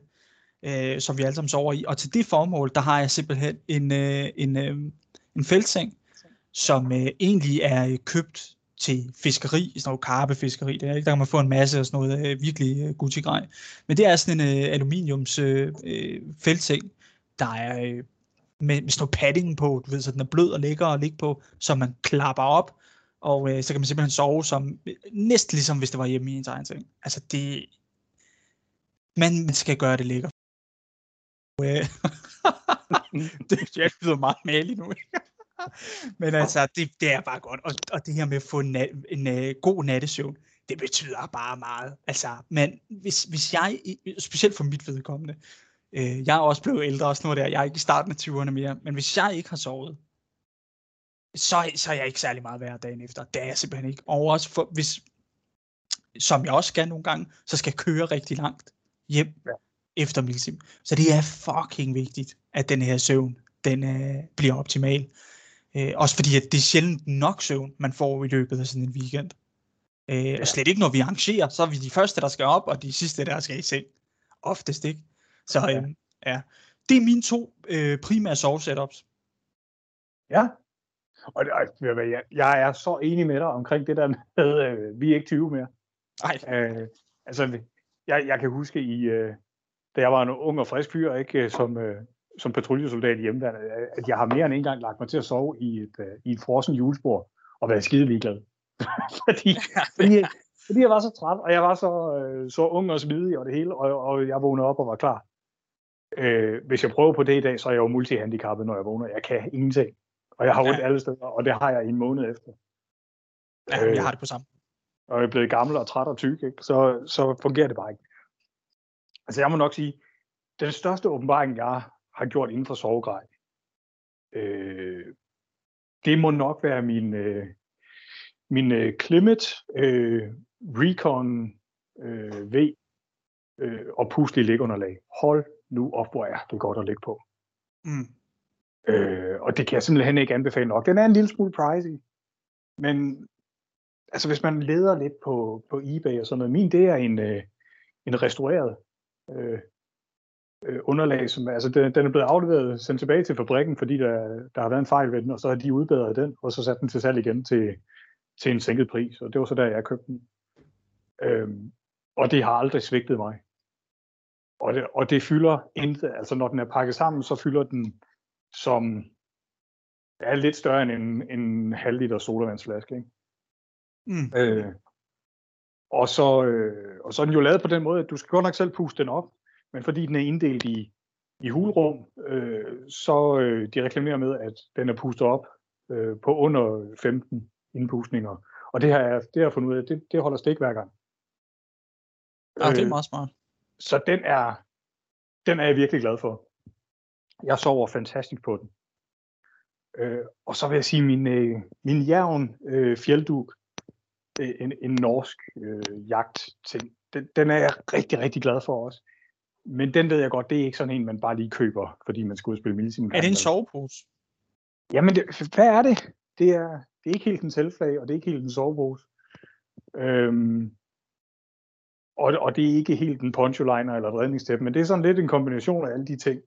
øh, som vi alle sammen sover i. Og til det formål, der har jeg simpelthen en, øh, en, øh, en feltseng, som øh, egentlig er øh, købt til fiskeri, sådan noget karpefiskeri. Der, der kan man få en masse af sådan noget øh, virkelig øh, Gucci-grej. Men det er sådan en øh, aluminiums øh, øh, feltseng, der er øh, med, med sådan noget padding på, du ved, så den er blød og lækker at ligge på, så man klapper op, og øh, så kan man simpelthen sove som, øh, næsten ligesom hvis det var hjemme i ens egen seng. Altså det, man, man skal gøre det lækkert. Øh, [LAUGHS] det jeg lyder meget malig nu. [LAUGHS] Men altså, det, det er bare godt. Og, og det her med at få en, nat, en uh, god nattesøvn, det betyder bare meget. Altså, men hvis, hvis jeg, specielt for mit vedkommende, øh, jeg er også blevet ældre også nu der, jeg er ikke i starten af 20'erne mere, men hvis jeg ikke har sovet, så, så er jeg ikke særlig meget værd dagen efter. Det er jeg simpelthen ikke. Og også for, hvis, som jeg også skal nogle gange, så skal jeg køre rigtig langt hjem ja. efter milsim. Så det er fucking vigtigt, at den her søvn, den øh, bliver optimal. Øh, også fordi, at det er sjældent nok søvn, man får i løbet af sådan en weekend. Øh, ja. Og slet ikke, når vi arrangerer, så er vi de første, der skal op, og de sidste, der skal i seng. Oftest ikke. Så Ja. øh, ja. Det er mine to øh, primære sovesetups. Ja. Og, jeg, jeg er så enig med dig omkring det der med, [LAUGHS] øh, vi er ikke 20 mere. Ej, Øh, altså, jeg, jeg kan huske, i, øh, da jeg var en ung og frisk fyr, ikke, øh, som, øh, som patruljesoldat i hjemmeværnet, at jeg har mere end en gang lagt mig til at sove i et, øh, i et frossen julespor og været skide ligeglad. [LAUGHS] fordi, fordi, fordi jeg var så træt, og jeg var så, øh, så ung og smidig og det hele, og, og jeg vågnede op og var klar. Øh, hvis jeg prøver på det i dag, så er jeg jo multihandicappet, når jeg vågner. Jeg kan ingenting. Og jeg har ondt Ja. alle steder, og det har jeg i en måned efter. ja, Øh. jeg har det på samme. og jeg er blevet gammel og træt og tyk, ikke? Så, så fungerer det bare ikke. Altså jeg må nok sige, den største åbenbaring, jeg har gjort for sovegrej, øh, det må nok være min, øh, min øh, Climate øh, Recon øh, V øh, og puslig ligunderlag. Hold nu op, hvor er det godt at ligge på. Mm. Øh, og det kan jeg simpelthen ikke anbefale nok. Den er en lille smule pricey, men altså hvis man leder lidt på, på eBay og sådan noget, min det er en, øh, en restaureret øh, øh, underlag, som altså den, den er blevet afleveret, sendt tilbage til fabrikken, fordi der, der har været en fejl ved den, og så har de udbedret den, og så sat den til salg igen til, til en sænket pris, og det var så der, jeg købte den. Øhm, og det har aldrig svigtet mig. Og det, og det fylder intet, altså når den er pakket sammen, så fylder den som er lidt større end en, en halv liter sodavandsflaske. Ikke? Mm. Øh, og, så, øh, og så er den jo lavet på den måde, at du skal godt nok selv puste den op, men fordi den er inddelt i, i hulrum, øh, så øh, de reklamerer med, at den er pustet op øh, på under 15 indpustninger. Og det har jeg, det har jeg fundet ud af, det, det holder stik hver gang. Ja, det er Øh, meget smart. så den er, den er jeg virkelig glad for. Jeg sover fantastisk på den. Øh, og så vil jeg sige, min, øh, min jævn øh, fjeldduk, øh, en, en norsk øh, jagt ting, den, den er jeg rigtig, rigtig glad for også. Men den ved jeg godt, det er ikke sådan en, man bare lige køber, fordi man skal ud og spille millisim. Er det en sovepose? Jamen, det, hvad er det? Det er, det er ikke helt en selvflag, og det er ikke helt en sovepose. Øhm, og, og det er ikke helt en poncho liner eller et redningstæppe, men det er sådan lidt en kombination af alle de ting.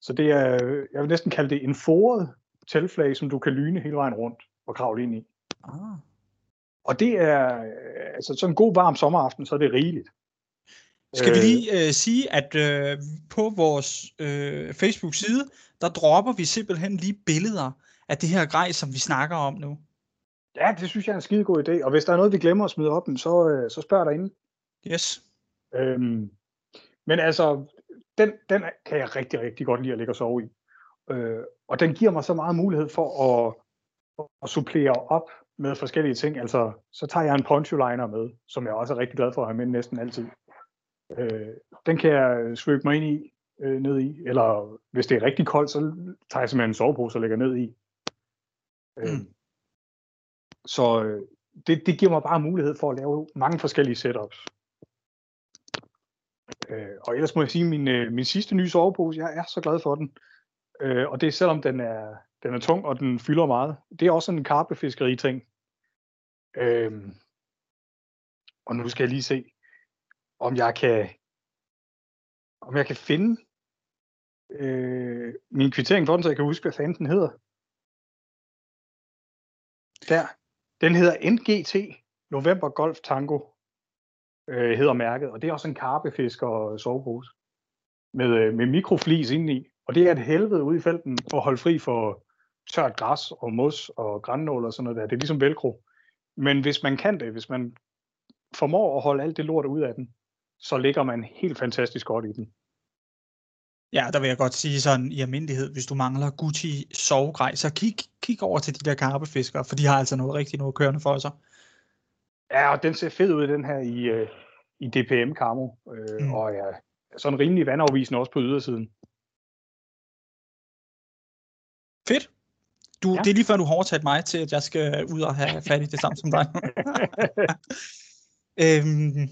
Så det er, jeg vil næsten kalde det en foret teltflag, som du kan lyne hele vejen rundt og kravle ind i. Ah. Og det er, altså sådan en god varm sommeraften, så er det rigeligt. Skal vi lige øh, sige, at øh, på vores øh, Facebook-side, der dropper vi simpelthen lige billeder af det her grej, som vi snakker om nu. Ja, det synes jeg er en skide god idé. Og hvis der er noget, vi glemmer at smide op, så, øh, så spørg derinde. Yes. Øhm, men altså, den, den kan jeg rigtig, rigtig godt lide at ligge og sove i. Øh, og den giver mig så meget mulighed for at, at supplere op med forskellige ting. Altså, så tager jeg en poncho liner med, som jeg også er rigtig glad for at have med næsten altid. Øh, den kan jeg svøbe mig ind i, øh, ned i. Eller hvis det er rigtig koldt, så tager jeg simpelthen en sovepose og lægger ned i. Øh, Mm. Så øh, det, det giver mig bare mulighed for at lave mange forskellige setups. Øh, og ellers må jeg sige, at min, øh, min sidste nye sovepose, jeg er så glad for den. Øh, og det er selvom den er, den er tung, og den fylder meget. Det er også en karpefiskeri ting. Øh, og nu skal jeg lige se, om jeg kan, om jeg kan finde øh, min kvittering for den, så jeg kan huske, hvad fanden den hedder. Der. Den hedder NGT, November Golf Tango, øh, hedder mærket, og det er også en karpefisk og sovepose med, øh, med mikroflis indeni. Og det er et helvede ude i felten at holde fri for tørt græs og mos og grænnål og sådan noget der. Det er ligesom velcro. Men hvis man kan det, hvis man formår at holde alt det lort ud af den, så ligger man helt fantastisk godt i den. Ja, der vil jeg godt sige sådan i almindelighed, hvis du mangler Gucci sovegrej, så kig, kig over til de der karpefiskere, for de har altså noget rigtig noget kørende for sig. Ja, og den ser fed ud, den her i, øh, i DPM Camo. Øh, Mm. Og ja, sådan rimelig vandafvisende også på ydersiden. Fedt. Du. Ja. Det er lige før, du har overtaget mig til, at jeg skal ud og have fat i det samme som dig. [LAUGHS] øhm,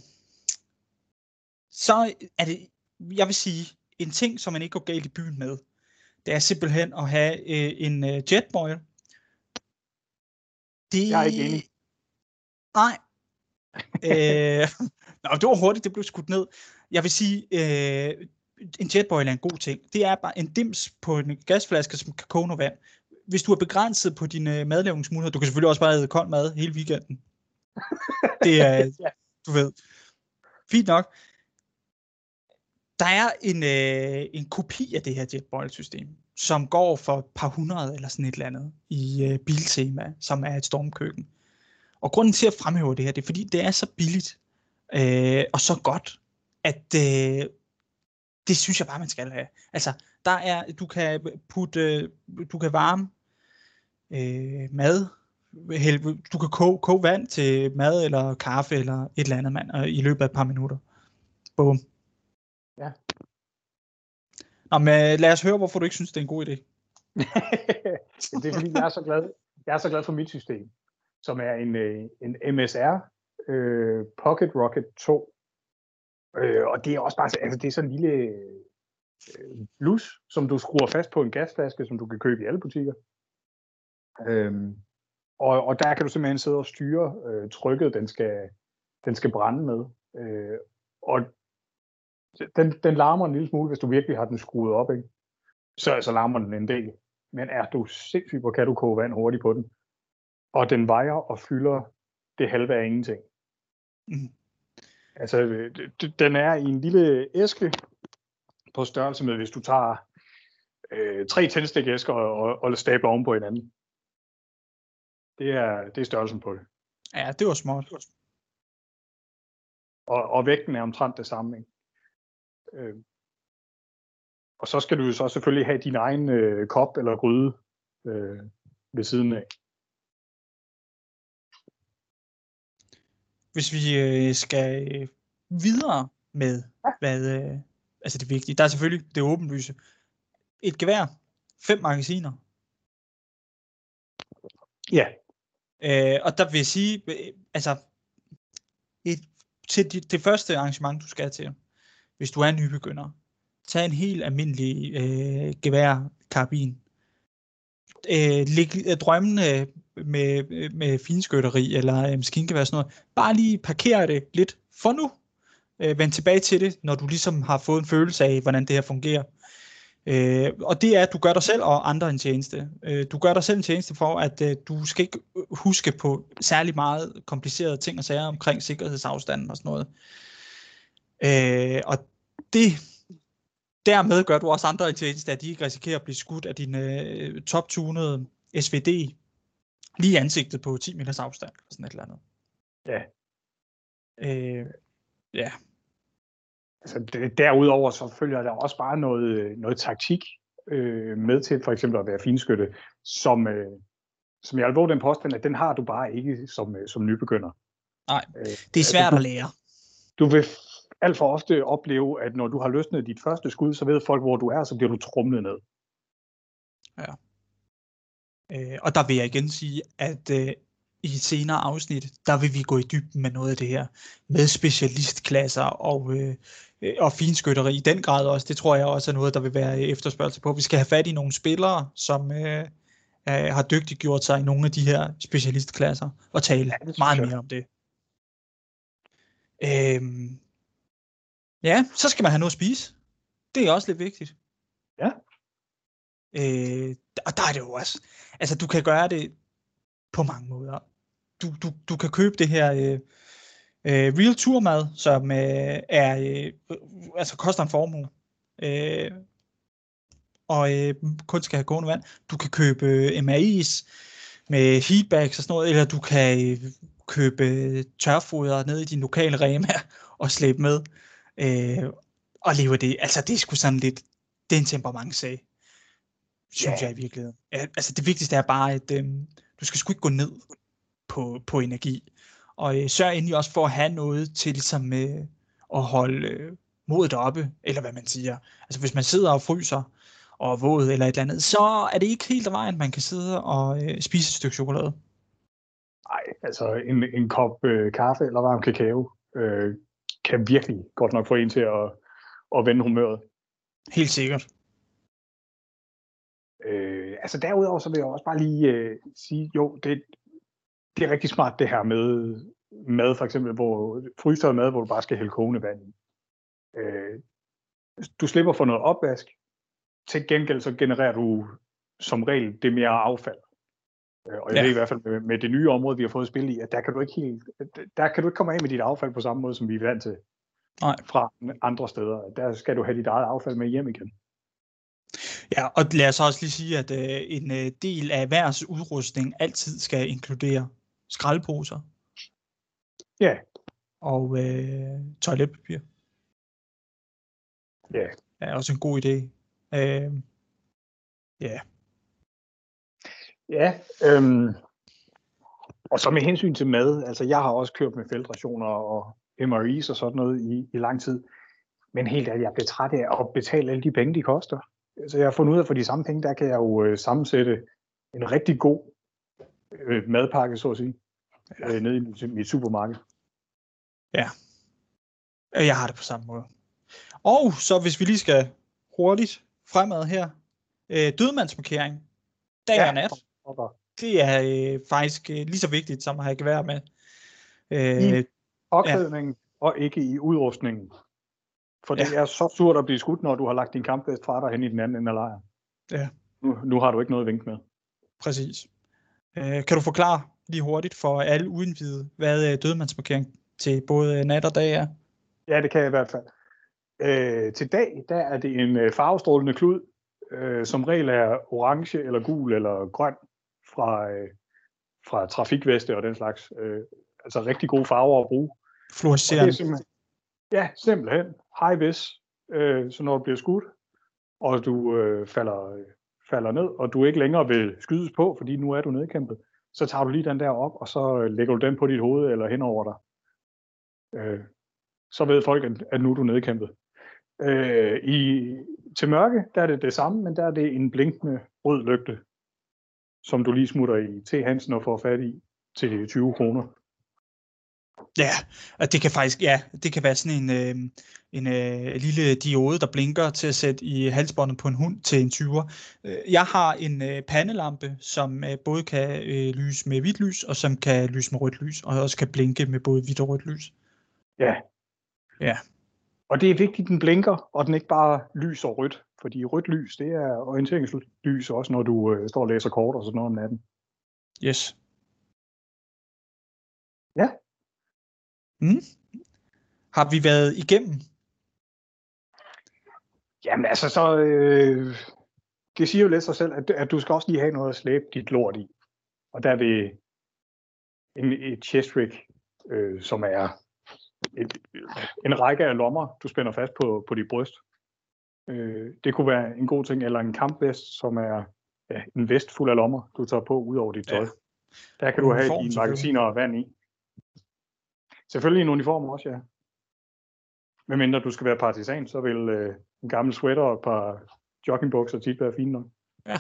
så er det, jeg vil sige, en ting, som man ikke går galt i byen med, det er simpelthen at have øh, en øh, jetboil. Det, Jeg er ikke enig. Nej. øh, nå, det var hurtigt, det blev skudt ned. Jeg vil sige, øh, en jetboil er en god ting. Det er bare en dims på en gasflaske, som kan koge noget vand. Hvis du er begrænset på dine øh, madlavningsmuligheder, du kan selvfølgelig også bare æde kold mad hele weekenden. Det er, [LAUGHS] Ja. du ved, fint nok. Der er en, øh, en kopi af det her jetboil-system, som går for et par hundrede eller sådan et eller andet i øh, Biltema, som er et stormkøkken. Og grunden til at fremhæve det her, det er fordi, det er så billigt øh, og så godt, at øh, det synes jeg bare, man skal have. Altså, der er, du kan putte, øh, du kan varme øh, mad, hælde- du kan koge, koge vand til mad eller kaffe eller et eller andet mand øh, i løbet af et par minutter. Bum. Ja. Nå, men lad os høre, hvorfor du ikke synes, det er en god idé. [LAUGHS] det er fordi, jeg er så glad, jeg er så glad for mit system, som er en, øh, en MSR øh, Pocket Rocket 2. Øh, og det er også bare, så- altså det er sådan en lille øh, blus, som du skruer fast på en gasflaske, som du kan købe i alle butikker. Øhm, og, og der kan du simpelthen sidde og styre øh, trykket, den skal, den skal brænde med. Øh, og den, den larmer en lille smule, hvis du virkelig har den skruet op, ikke? Så, så larmer den en del. Men er du sindssyg, hvor kan du koge vand hurtigt på den? Og den vejer og fylder det halve af ingenting. Mhm. Altså, øh, den er i en lille æske på størrelse med, hvis du tager øh, tre tændstikæsker og, og, og stabler oven på hinanden. Det er, det er størrelsen på det. Ja, det var småt. Og, og vægten er omtrent det samme. Ikke? Øh, og så skal du så selvfølgelig have din egen øh, kop eller gryde øh, ved siden af. Hvis vi øh, skal øh, videre med, hvad, øh, altså det vigtige, der er selvfølgelig det åbenlyse. Et gevær, fem magasiner, Ja, Øh, og der vil jeg sige, øh, altså, et, til det, det første arrangement, du skal til, hvis du er nybegynder, tag en helt almindelig øh, geværkarbin. Øh, læg øh, drømmene med, med finskytteri eller øh, maskingevær og sådan noget. Bare lige parkere det lidt for nu. Øh, vend tilbage til det, når du ligesom har fået en følelse af, hvordan det her fungerer. Øh, og det er, at du gør dig selv og andre en tjeneste. Øh, du gør dig selv en tjeneste for, at øh, du skal ikke huske på særlig meget komplicerede ting og sager omkring sikkerhedsafstanden og sådan noget. Øh, og det dermed gør du også andre en tjeneste, at de ikke risikerer at blive skudt af din øh, top-tunede SVD lige ansigtet på 10 meters afstand, eller sådan et eller andet. Ja. Øh, ja. Altså, det, derudover så følger der også bare noget, noget taktik øh, med til for eksempel at være finskytte, som, øh, som jeg alvorlig den påstand, at den har du bare ikke som, øh, som nybegynder. Nej, øh, det er svært altså, at lære. Du vil alt for ofte opleve, at når du har løsnet dit første skud, så ved folk, hvor du er, så bliver du trumlet ned. Ja. Øh, og der vil jeg igen sige, at øh, i et senere afsnit, der vil vi gå i dybden med noget af det her, med specialistklasser og, øh, og finskytteri i den grad også. Det tror jeg også er noget, der vil være efterspørgsel på. Vi skal have fat i nogle spillere, som øh, har dygtiggjort sig i nogle af de her specialistklasser, og tale ja, meget mere om det. Øhm, ja, så skal man have noget at spise. Det er også lidt vigtigt. Ja. Øh, og der er det jo også, altså du kan gøre det på mange måder. Du, du, du kan købe det her øh, øh, Real Tour mad, som øh, er, øh, altså koster en formue. Øh, og øh, kun skal have gående vand. Du kan købe øh, MAI's med heatbags og sådan noget, eller du kan øh, købe tørfoder ned i din lokale Rema og slæbe med. Øh, og leve det. Altså det er sgu sådan lidt, det er en temperamentsag synes ja. jeg i virkeligheden. Altså det vigtigste er bare, at øh, du skal sgu ikke gå ned på, på energi. Og øh, sørg endelig også for at have noget til som øh, at holde øh, modet oppe, eller hvad man siger. Altså hvis man sidder og fryser og er våd eller et eller andet, så er det ikke helt vejen, man kan sidde og øh, spise et stykke chokolade. Nej, altså en, en kop øh, kaffe eller varm kakao øh, kan virkelig godt nok få en til at, at vende humøret. Helt sikkert. Øh, altså derudover så vil jeg også bare lige øh, sige, jo, det, det er rigtig smart det her med mad for eksempel, hvor frysteret mad, hvor du bare skal hælde kogende vand i. Øh, du slipper for noget opvask. Til gengæld så genererer du som regel det mere affald. Øh, og jeg ja. ved i hvert fald med, med det nye område, vi har fået spil i, at der kan du ikke helt, der kan du ikke komme af med dit affald på samme måde, som vi er vant til Nej. fra andre steder. Der skal du have dit eget affald med hjem igen. Ja, og lad os også lige sige, at øh, en øh, del af hver udrustning altid skal inkludere skraldposer. Ja. Og øh, toiletpapir. Ja. Er også en god idé. Øh, ja. Ja, øhm, og så med hensyn til mad, altså jeg har også kørt med feltrationer og MRI's og sådan noget i, i lang tid. Men helt ærligt, jeg bliver træt af at betale alle de penge, de koster så jeg har fundet ud af, at for de samme penge, der kan jeg jo øh, sammensætte en rigtig god øh, madpakke, så at sige, øh, nede i mit, mit supermarked. Ja, jeg har det på samme måde. Og så hvis vi lige skal hurtigt fremad her, øh, dødmandsmarkering, dag ja. og nat, det er øh, faktisk øh, lige så vigtigt som at have gevær med. Øh, I opklædningen ja. og ikke i udrustningen. For det ja. er så surt at blive skudt, når du har lagt din kampvest fra dig hen i den anden ende af lejren. Ja. Nu, nu har du ikke noget at vinke med. Præcis. Øh, kan du forklare lige hurtigt for alle uindvidede, hvad øh, dødmandsmarkering til både nat og dag er? Ja, det kan jeg i hvert fald. Øh, til dag, der er det en øh, farvestrålende klud, øh, som regel er orange eller gul eller grøn fra, øh, fra trafikveste og den slags. Øh, altså rigtig gode farver at bruge. Fluorescerende. Ja, simpelthen. High vis. Øh, så når du bliver skudt, og du øh, falder, øh, falder ned, og du ikke længere vil skydes på, fordi nu er du nedkæmpet, så tager du lige den der op, og så øh, lægger du den på dit hoved eller hen over dig. Øh, så ved folk, at nu er du nedkæmpet. Øh, i, til mørke, der er det det samme, men der er det en blinkende rød lygte, som du lige smutter i til Hansen og får fat i til 20 kroner. Ja, og det kan faktisk, ja, det kan være sådan en, øh, en øh, lille diode, der blinker til at sætte i halsbåndet på en hund til en 20'er. Øh, jeg har en øh, pandelampe, som øh, både kan øh, lyse med hvidt lys, og som kan lyse med rødt lys, og også kan blinke med både hvidt og rødt lys. Ja. Ja. Og det er vigtigt, at den blinker, og den ikke bare lyser rødt. Fordi rødt lys, det er orienteringslys også, når du øh, står og læser kort og sådan noget om natten. Yes. Ja. Mm. Har vi været igennem? Jamen altså, så... Øh, det siger jo lidt sig selv, at, at du skal også lige have noget at slæbe dit lort i. Og der er vi en, et chest rig, øh, som er et, en række af lommer, du spænder fast på, på dit bryst. Øh, det kunne være en god ting, eller en kampvest, som er ja, en vest fuld af lommer, du tager på ud over dit tøj. Ja. Der kan du have Uniform, dine magasiner og vand i. Selvfølgelig en uniform også, ja. Men mindre du skal være partisan, så vil øh, en gammel sweater og et par joggingbukser tit være fine nok. Ja.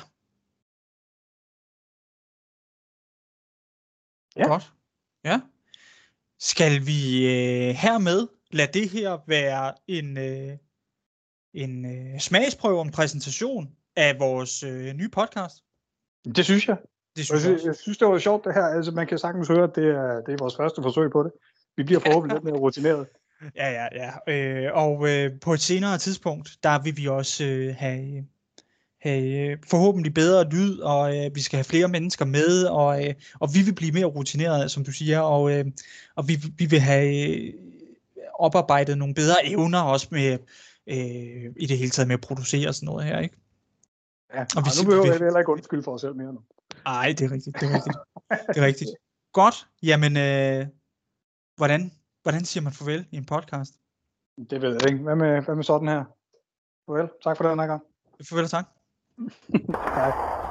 Ja. Godt. Ja. Skal vi øh, hermed lade det her være en, øh, en øh, smagsprøve en præsentation af vores øh, nye podcast? Det synes jeg. Det Jeg synes jeg også. jeg synes, det var sjovt det her. Altså, man kan sagtens høre, at det er, det er vores første forsøg på det. Vi bliver [LAUGHS] forhåbentlig lidt mere rutineret. Ja, ja, ja. Øh, og øh, på et senere tidspunkt, der vil vi også øh, have, have øh, forhåbentlig bedre lyd, og øh, vi skal have flere mennesker med, og, øh, og vi vil blive mere rutineret, som du siger, og, øh, og vi, vi vil have øh, oparbejdet nogle bedre evner også med øh, i det hele taget med at producere sådan noget her, ikke? Ja. Og vi nu behøver vi- heller ikke undskylde for os selv mere nu. Nej, det er rigtigt, det er rigtigt. Det er rigtigt. Godt, jamen, øh, hvordan, hvordan siger man farvel i en podcast? Det ved jeg ikke. Hvad med, hvad med sådan her? Farvel. Tak for den her gang. Farvel og tak. [LAUGHS] Hej.